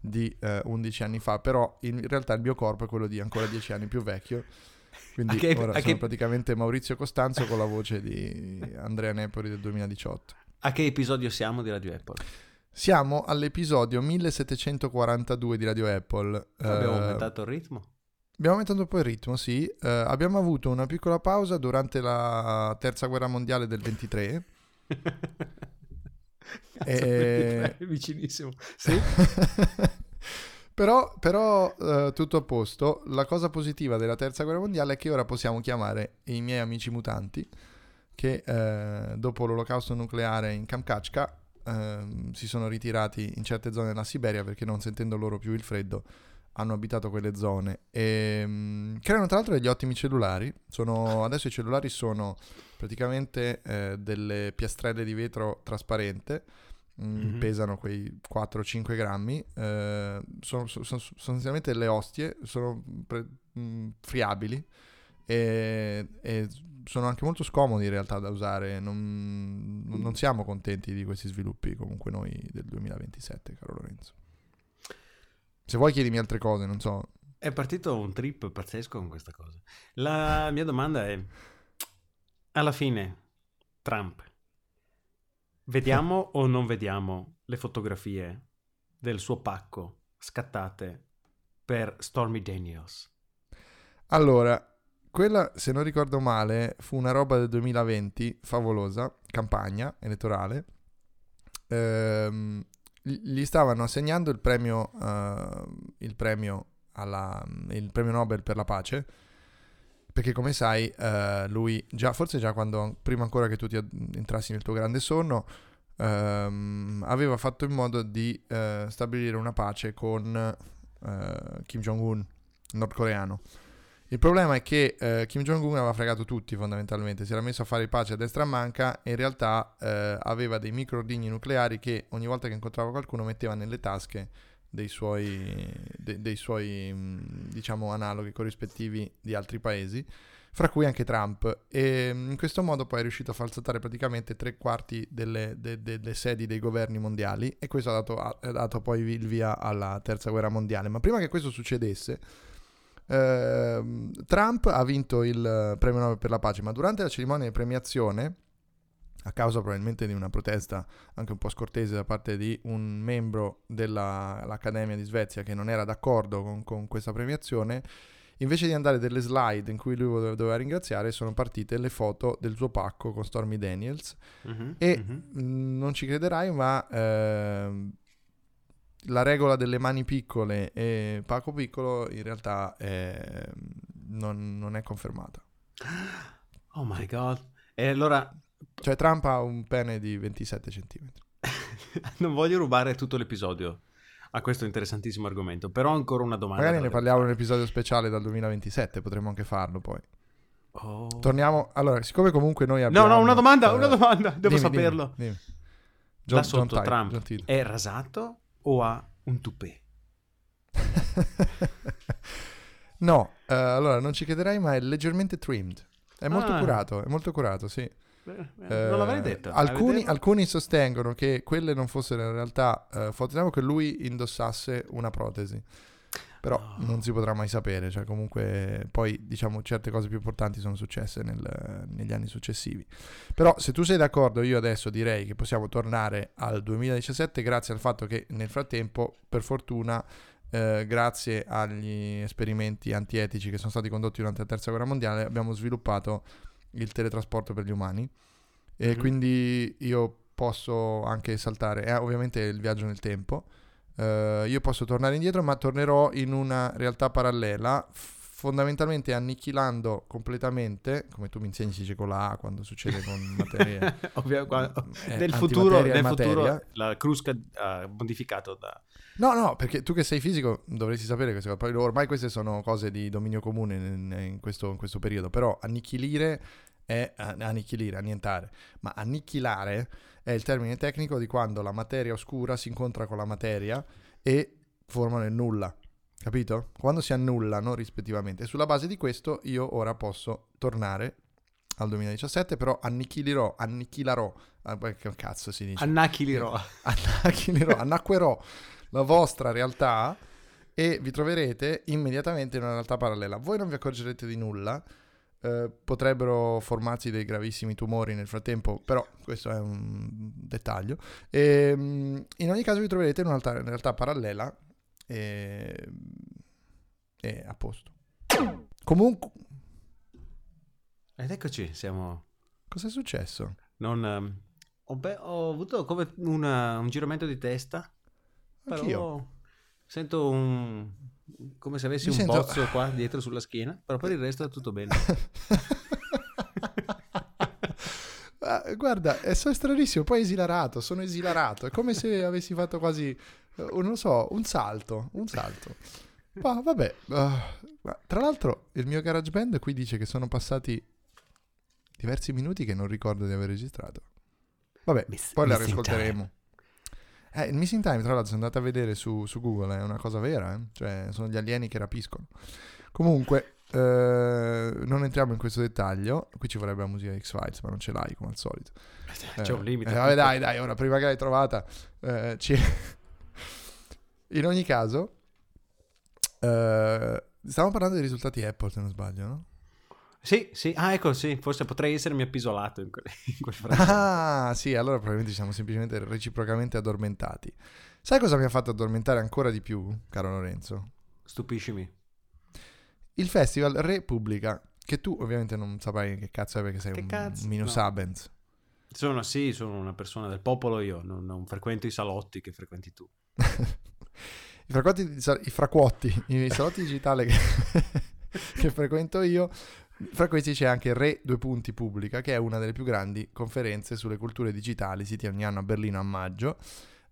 di 11 anni fa, però in realtà il mio corpo è quello di ancora 10 anni più vecchio. Quindi che, ora sono che... praticamente Maurizio Costanzo con la voce di Andrea Nepoli del 2018. A che episodio siamo di Radio Apple? Siamo all'episodio 1742 di Radio Apple. Abbiamo uh, aumentato il ritmo? Abbiamo aumentato un po' il ritmo, sì. Eh, abbiamo avuto una piccola pausa durante la terza guerra mondiale del 23. e... vicinissimo. Sì. però, però eh, tutto a posto. La cosa positiva della terza guerra mondiale è che ora possiamo chiamare i miei amici mutanti che eh, dopo l'olocausto nucleare in Kamchatka ehm, si sono ritirati in certe zone della Siberia perché non sentendo loro più il freddo hanno abitato quelle zone e um, creano tra l'altro degli ottimi cellulari. Sono, adesso i cellulari sono praticamente eh, delle piastrelle di vetro trasparente, mm-hmm. pesano quei 4-5 grammi, eh, sono, sono, sono, sostanzialmente delle ostie, sono pre- mh, mm, friabili e, e, sono anche molto scomodi in realtà da usare. Non, non siamo contenti di questi sviluppi comunque noi del 2027, caro Lorenzo. Se vuoi chiedimi altre cose, non so. È partito un trip pazzesco con questa cosa. La mia domanda è, alla fine, Trump, vediamo o non vediamo le fotografie del suo pacco scattate per Stormy Daniels? Allora, quella, se non ricordo male, fu una roba del 2020, favolosa, campagna elettorale. Ehm, gli stavano assegnando il premio, uh, il, premio alla, il premio Nobel per la pace perché come sai uh, lui già forse già quando prima ancora che tu ti entrassi nel tuo grande sonno uh, aveva fatto in modo di uh, stabilire una pace con Kim Jong-un nordcoreano. Il problema è che eh, Kim Jong-un aveva fregato tutti fondamentalmente, si era messo a fare pace a destra a manca e in realtà eh, aveva dei micro ordigni nucleari che ogni volta che incontrava qualcuno metteva nelle tasche dei suoi, de, dei suoi diciamo, analoghi corrispettivi di altri paesi, fra cui anche Trump. E in questo modo poi è riuscito a falsatare praticamente tre quarti delle, de, de, delle sedi dei governi mondiali e questo ha dato, ha dato poi il via alla terza guerra mondiale. Ma prima che questo succedesse Uh, Trump ha vinto il premio Nobel per la pace, ma durante la cerimonia di premiazione, a causa probabilmente di una protesta anche un po' scortese da parte di un membro dell'Accademia di Svezia che non era d'accordo con, con, questa premiazione, invece di andare delle slide in cui lui doveva ringraziare, sono partite le foto del suo pacco con Stormy Daniels. Uh-huh, e uh-huh. Non ci crederai, ma eh, la regola delle mani piccole e Paco piccolo in realtà è, non, non, è confermata. Oh my god. E allora... Cioè Trump ha un pene di 27 cm. non voglio rubare tutto l'episodio a questo interessantissimo argomento, però ancora una domanda. Magari ne parliamo in un episodio speciale dal 2027, potremmo anche farlo poi. Oh. Torniamo, allora, siccome comunque noi abbiamo... No, no, una domanda, uh, una domanda, devo dimmi, saperlo. Dimmi, dimmi. John, da sotto John Trump John è rasato o ha un tupè? no, uh, allora non ci crederai, ma è leggermente trimmed. È molto ah. curato, è molto curato, sì. Beh, non l'avrei detto. Alcuni, alcuni, sostengono che quelle non fossero in realtà uh, foto, che lui indossasse una protesi però oh. non si potrà mai sapere, cioè comunque poi diciamo certe cose più importanti sono successe nel, negli anni successivi. Però se tu sei d'accordo io adesso direi che possiamo tornare al 2017 grazie al fatto che nel frattempo per fortuna eh, grazie agli esperimenti antietici che sono stati condotti durante la terza guerra mondiale abbiamo sviluppato il teletrasporto per gli umani. E mm-hmm. quindi io posso anche saltare, eh, ovviamente il viaggio nel tempo, Uh, io posso tornare indietro, ma tornerò in una realtà parallela, fondamentalmente annichilando completamente, come tu mi insegni si dice con la A quando succede con materie... Ovvio, quando, eh, nel futuro, nel futuro la crusca ha modificato da... No, no, perché tu che sei fisico dovresti sapere queste cose. Poi ormai queste sono cose di dominio comune in, in, questo, in questo periodo, però annichilire è annichilire, annientare, ma annichilare è il termine tecnico di quando la materia oscura si incontra con la materia e formano il nulla. Capito? Quando si annullano rispettivamente. E sulla base di questo io ora posso tornare al 2017, però annichilirò, annichilerò, ah, che cazzo si dice? Annachilirò. Annachilirò, annacquerò la vostra realtà e vi troverete immediatamente in una realtà parallela. Voi non vi accorgerete di nulla, eh, potrebbero formarsi dei gravissimi tumori nel frattempo, però questo è un dettaglio. E, ehm, in ogni caso vi troverete in un'altra realtà parallela e, e a posto. Comunque, Ed eccoci, siamo... cosa è successo? Non, ehm, ho, be- ho avuto come una- un giramento di testa, però Anch'io. sento un... come se avessi Mi un sento- bozzo qua dietro sulla schiena, però per il resto è tutto bene. Ah, Guarda, è so stranissimo, poi esilarato, sono esilarato, è come se avessi fatto quasi, eh, non lo so, un salto, un salto. Ma vabbè, ma tra l'altro il mio GarageBand qui dice che sono passati diversi minuti che non ricordo di aver registrato. Vabbè, Miss- poi la missing riascolteremo. Eh, il missing time, tra l'altro, sono andato a vedere su, su Google, è una cosa vera, eh? cioè sono gli alieni che rapiscono. Comunque, eh, non entriamo in questo dettaglio. Qui ci vorrebbe la musica X-Files, ma non ce l'hai come al solito. C'è un limite. Eh, vabbè, dai, dai, ora prima che l'hai trovata. eh, ci- In ogni caso, eh, stavamo parlando dei risultati Apple, se non sbaglio, no? Sì, sì, ah ecco, sì, forse potrei essermi appisolato in, que- in quel frangente. Ah, sì, allora probabilmente siamo semplicemente reciprocamente addormentati. Sai cosa mi ha fatto addormentare ancora di più, caro Lorenzo? Stupiscimi. Il festival Repubblica, che tu ovviamente non saprai che cazzo è perché sei Che un cazzo? minus No. abens. Sono, sì, sono una persona del popolo io, non, non frequento i salotti che frequenti tu. I fraquotti, i fraquotti, i salotti digitali che, che frequento io, fra questi c'è anche Re Due Punti Pubblica, che è una delle più grandi conferenze sulle culture digitali, si tiene ogni anno a Berlino a maggio.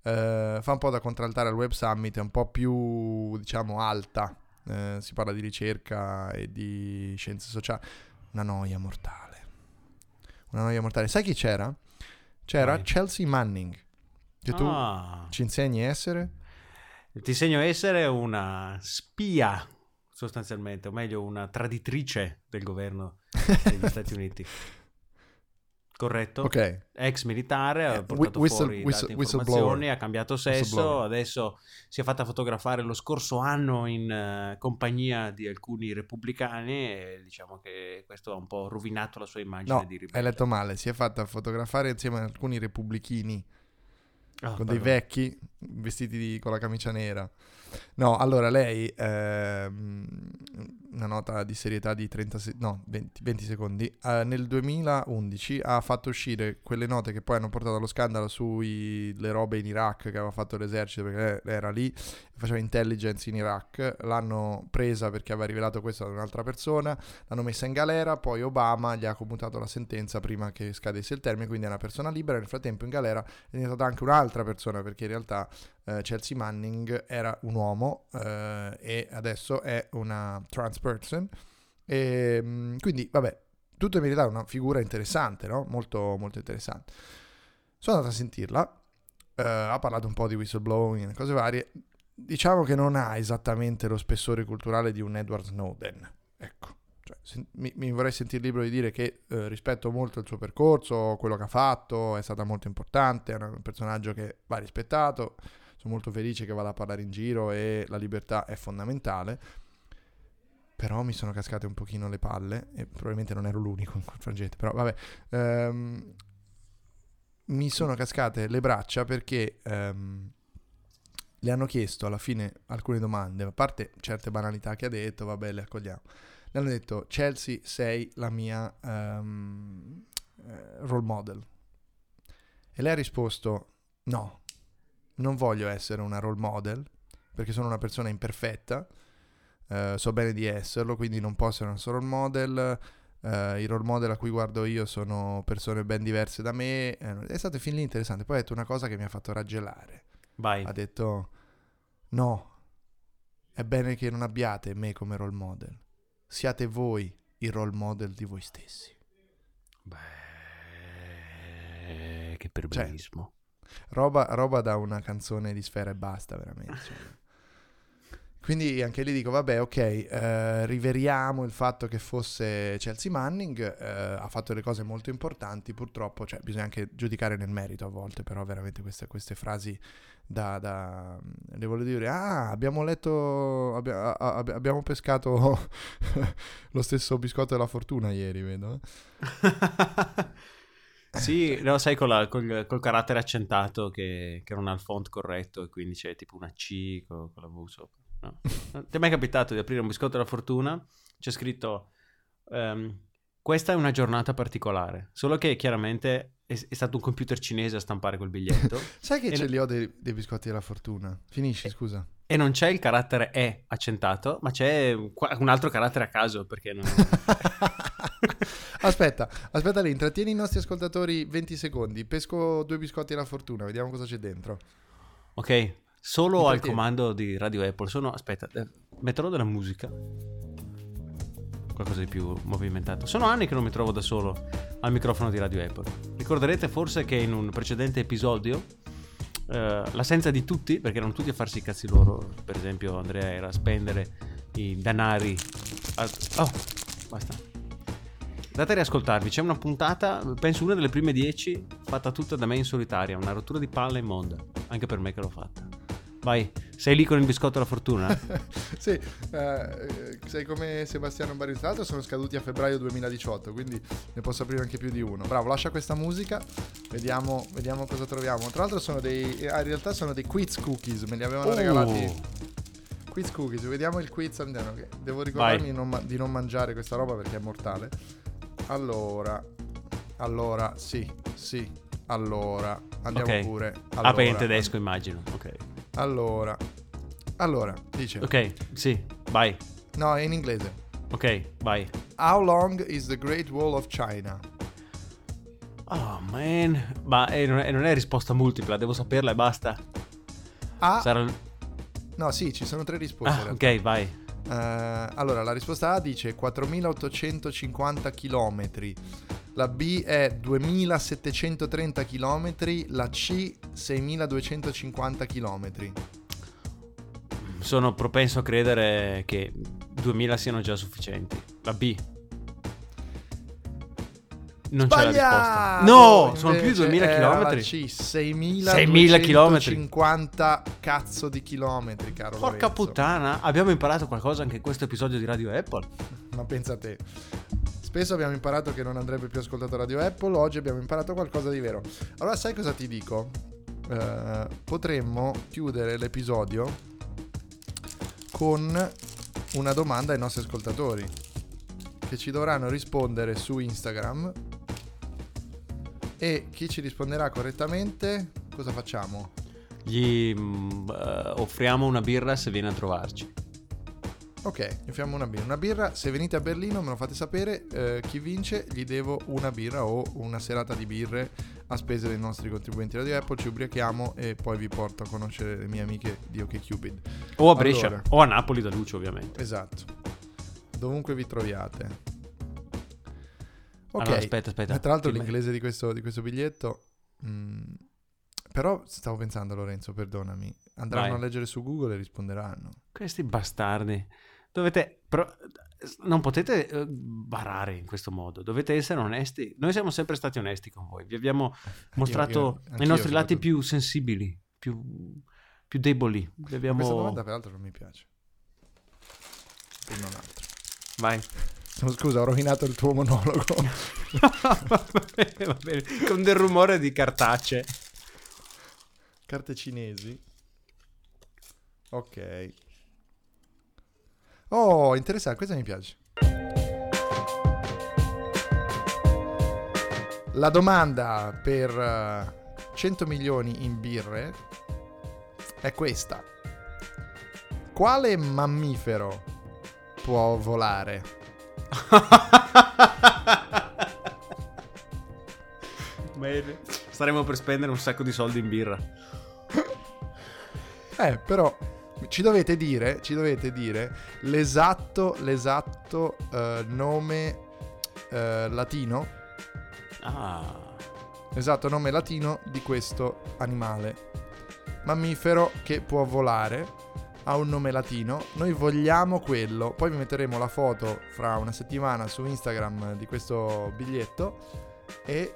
Eh, fa un po' da contraltare al Web Summit, è un po' più, diciamo, alta. Eh, si parla di ricerca e di scienze sociali. Una noia mortale. Una noia mortale. Sai chi c'era? C'era Vai. Chelsea Manning, che tu Ah, ci insegni a essere. ti insegno a essere una spia, sostanzialmente, o meglio, una traditrice del governo degli Stati Uniti. Corretto? Ok, Ex militare, ha Eh, portato whistle- fuori whistle- informazioni, ha cambiato sesso, adesso si è fatta fotografare lo scorso anno in eh, compagnia di alcuni repubblicani e diciamo che questo ha un po' rovinato la sua immagine No, di hai ribelle. letto male. Si è fatta fotografare insieme a alcuni repubblichini Ah, con dei pardon. vecchi vestiti di- con la camicia nera. No, allora lei, ehm, una nota di serietà di 30 se- no, 20, 20 secondi, eh, nel 2011 ha fatto uscire quelle note che poi hanno portato allo scandalo sulle robe in Iraq che aveva fatto l'esercito perché lei era lì, faceva intelligence in Iraq, l'hanno presa perché aveva rivelato questo ad un'altra persona, l'hanno messa in galera, poi Obama gli ha commutato la sentenza prima che scadesse il termine, quindi è una persona libera, nel frattempo in galera è diventata anche un'altra persona perché in realtà eh, Chelsea Manning era un uomo eh, e adesso è una trans person e mm, quindi vabbè tutto in verità una figura interessante no? molto molto interessante sono andato a sentirla eh, ha parlato un po' di whistleblowing e cose varie diciamo che non ha esattamente lo spessore culturale di un Edward Snowden ecco cioè, sen- mi, mi vorrei sentire libero di dire che eh, rispetto molto il suo percorso, quello che ha fatto, è stata molto importante, è un personaggio che va rispettato, sono molto felice che vada a parlare in giro e la libertà è fondamentale. Però mi sono cascate un pochino le palle e probabilmente non ero l'unico in quel frangente, però vabbè. Ehm, mi sono cascate le braccia perché ehm, le hanno chiesto alla fine alcune domande, a parte certe banalità che ha detto, vabbè, le accogliamo. Le hanno detto, Chelsea, sei la mia eh, role model. E lei ha risposto, no, non voglio essere una role model, perché sono una persona imperfetta, eh, so bene di esserlo, quindi non posso essere un role model. eh, I role model a cui guardo io sono persone ben diverse da me. eh, è stato fin lì interessante. Poi ha detto una cosa che mi ha fatto raggelare. Vai. Ha detto: No, è bene che non abbiate me come role model. Siate voi il role model di voi stessi. Beh, che perbenismo. Roba, roba da una canzone di Sfera e basta, veramente. Quindi anche lì dico, vabbè, ok, eh, riveriamo il fatto che fosse Chelsea Manning, eh, ha fatto delle cose molto importanti, purtroppo, cioè bisogna anche giudicare nel merito a volte, però veramente queste, queste frasi da, da... Le voglio dire, ah, abbiamo letto, abbia- a- a- abbiamo pescato lo stesso biscotto della fortuna ieri, vedo. eh. sì, no, sai, con la- col, col carattere accentato che, che non ha il font corretto e quindi c'è tipo una C con, con la V sopra. No. Non Ti è mai capitato di aprire un biscotto della fortuna, c'è scritto ehm, questa è una giornata particolare, solo che chiaramente è, è stato un computer cinese a stampare quel biglietto Sai che E ce no- li ho dei, dei biscotti della fortuna? Finisci, scusa. e non c'è il carattere E accentato, ma c'è un altro carattere a caso perché non... aspetta, aspetta lì, intrattieni i nostri ascoltatori 20 secondi. Pesco due biscotti alla fortuna, vediamo cosa c'è dentro. Ok, solo al comando di Radio Apple sono... Aspetta, eh, metterò della musica. Qualcosa di più movimentato. Sono anni che non mi trovo da solo al microfono di Radio Apple. Ricorderete forse che in un precedente episodio eh, l'assenza di tutti, perché erano tutti a farsi i cazzi loro, per esempio Andrea era a spendere i danari... a- Oh, basta. Andate a riascoltarvi, c'è una puntata, penso una delle prime dieci, fatta tutta da me in solitaria, una rottura di palle immonda, anche per me che l'ho fatta. Vai, sei lì con il biscotto alla fortuna? sì, eh, sei come Sebastiano l'altro sono scaduti a febbraio 2018, quindi ne posso aprire anche più di uno. Bravo, lascia questa musica, vediamo, vediamo cosa troviamo. Tra l'altro sono dei... ah, in realtà sono dei quiz cookies, me li avevano Oh. regalati. Quiz cookies, vediamo il quiz che Devo ricordarmi di non, di non mangiare questa roba perché è mortale. Allora, allora, sì, sì, allora, andiamo Ok. pure. Ah, Allora, beh, in tedesco immagino. Ok. Allora, allora, dice. Ok, sì, vai. No, è in inglese. Ok, vai. How long is the Great Wall of China? Oh, man. Ma eh, non, è, non è risposta multipla, devo saperla e basta. A. Sarà... No, sì, ci sono tre risposte. Ah, ok, vai. Eh, allora, la risposta A dice 4850 km. La B è 2730 km. La C 6250 km. Sono propenso a credere che 2000 siano già sufficienti. La B. Non c'è la risposta. No, sono più di 2000 km. km. C 6.000 6250 cazzo di chilometri, caro Porca Lorenzo. puttana, abbiamo imparato qualcosa anche in questo episodio di Radio Apple. Ma pensa a te. Spesso abbiamo imparato che non andrebbe più ascoltato Radio Apple, oggi abbiamo imparato qualcosa di vero. Allora sai cosa ti dico? Eh, potremmo chiudere l'episodio con una domanda ai nostri ascoltatori che ci dovranno rispondere su Instagram e chi ci risponderà correttamente cosa facciamo? Gli eh, offriamo una birra se viene a trovarci. Ok, offriamo una birra. Una birra, se venite a Berlino me lo fate sapere, eh, chi vince gli devo una birra o una serata di birre a spese dei nostri contribuenti Radio Apple, ci ubriachiamo e poi vi porto a conoscere le mie amiche di OkCupid. O a Brescia, Allora. o a Napoli da Luce ovviamente. Esatto. Dovunque vi troviate. Ok. Allora, aspetta, aspetta. Tra l'altro l'inglese di questo, di questo biglietto... mm, però stavo pensando Lorenzo, perdonami, andranno Vai. a leggere su Google e risponderanno. Questi bastardi. Dovete... però, non potete eh, barare in questo modo. Dovete essere onesti. Noi siamo sempre stati onesti con voi. Vi abbiamo mostrato io- i anch'io nostri lati più sensibili, più, più deboli. Vi abbiamo... Questa domanda peraltro non mi piace. E non altro. Vai. Scusa, ho rovinato il tuo monologo. va bene, va bene. Con del rumore di cartacee. Carte cinesi. Ok. Oh, interessante, questa mi piace. La domanda per eh, 100 milioni in birre è questa. Quale mammifero può volare? Bene. Staremo per spendere un sacco di soldi in birra. Eh, però ci dovete dire, ci dovete dire l'esatto, l'esatto eh, nome eh, latino, Ah. esatto nome latino di questo animale. Mammifero che può volare, ha un nome latino, noi vogliamo quello, poi vi metteremo la foto fra una settimana su Instagram di questo biglietto e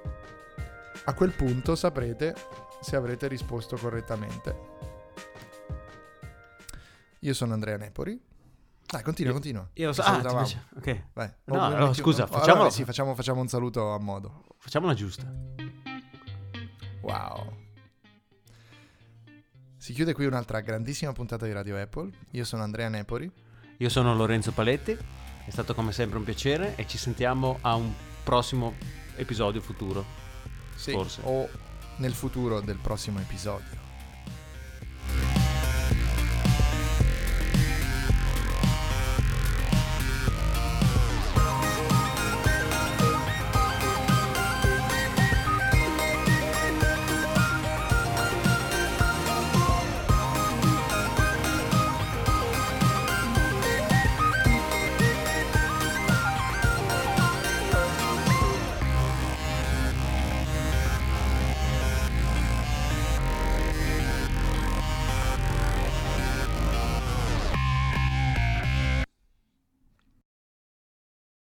a quel punto saprete se avrete risposto correttamente. Io sono Andrea Nepori. Dai, continua, continua. Io so... Ah, piace? Ok. Vai. No, no, metti- scusa, oh, allora, facciamolo- sì, facciamo, facciamo un saluto a modo. Facciamola giusta. Wow. Si chiude qui un'altra grandissima puntata di Radio Apple. Io sono Andrea Nepori. Io sono Lorenzo Paletti È stato come sempre un piacere e ci sentiamo a un prossimo episodio futuro. Sì, Forse. o nel futuro del prossimo episodio.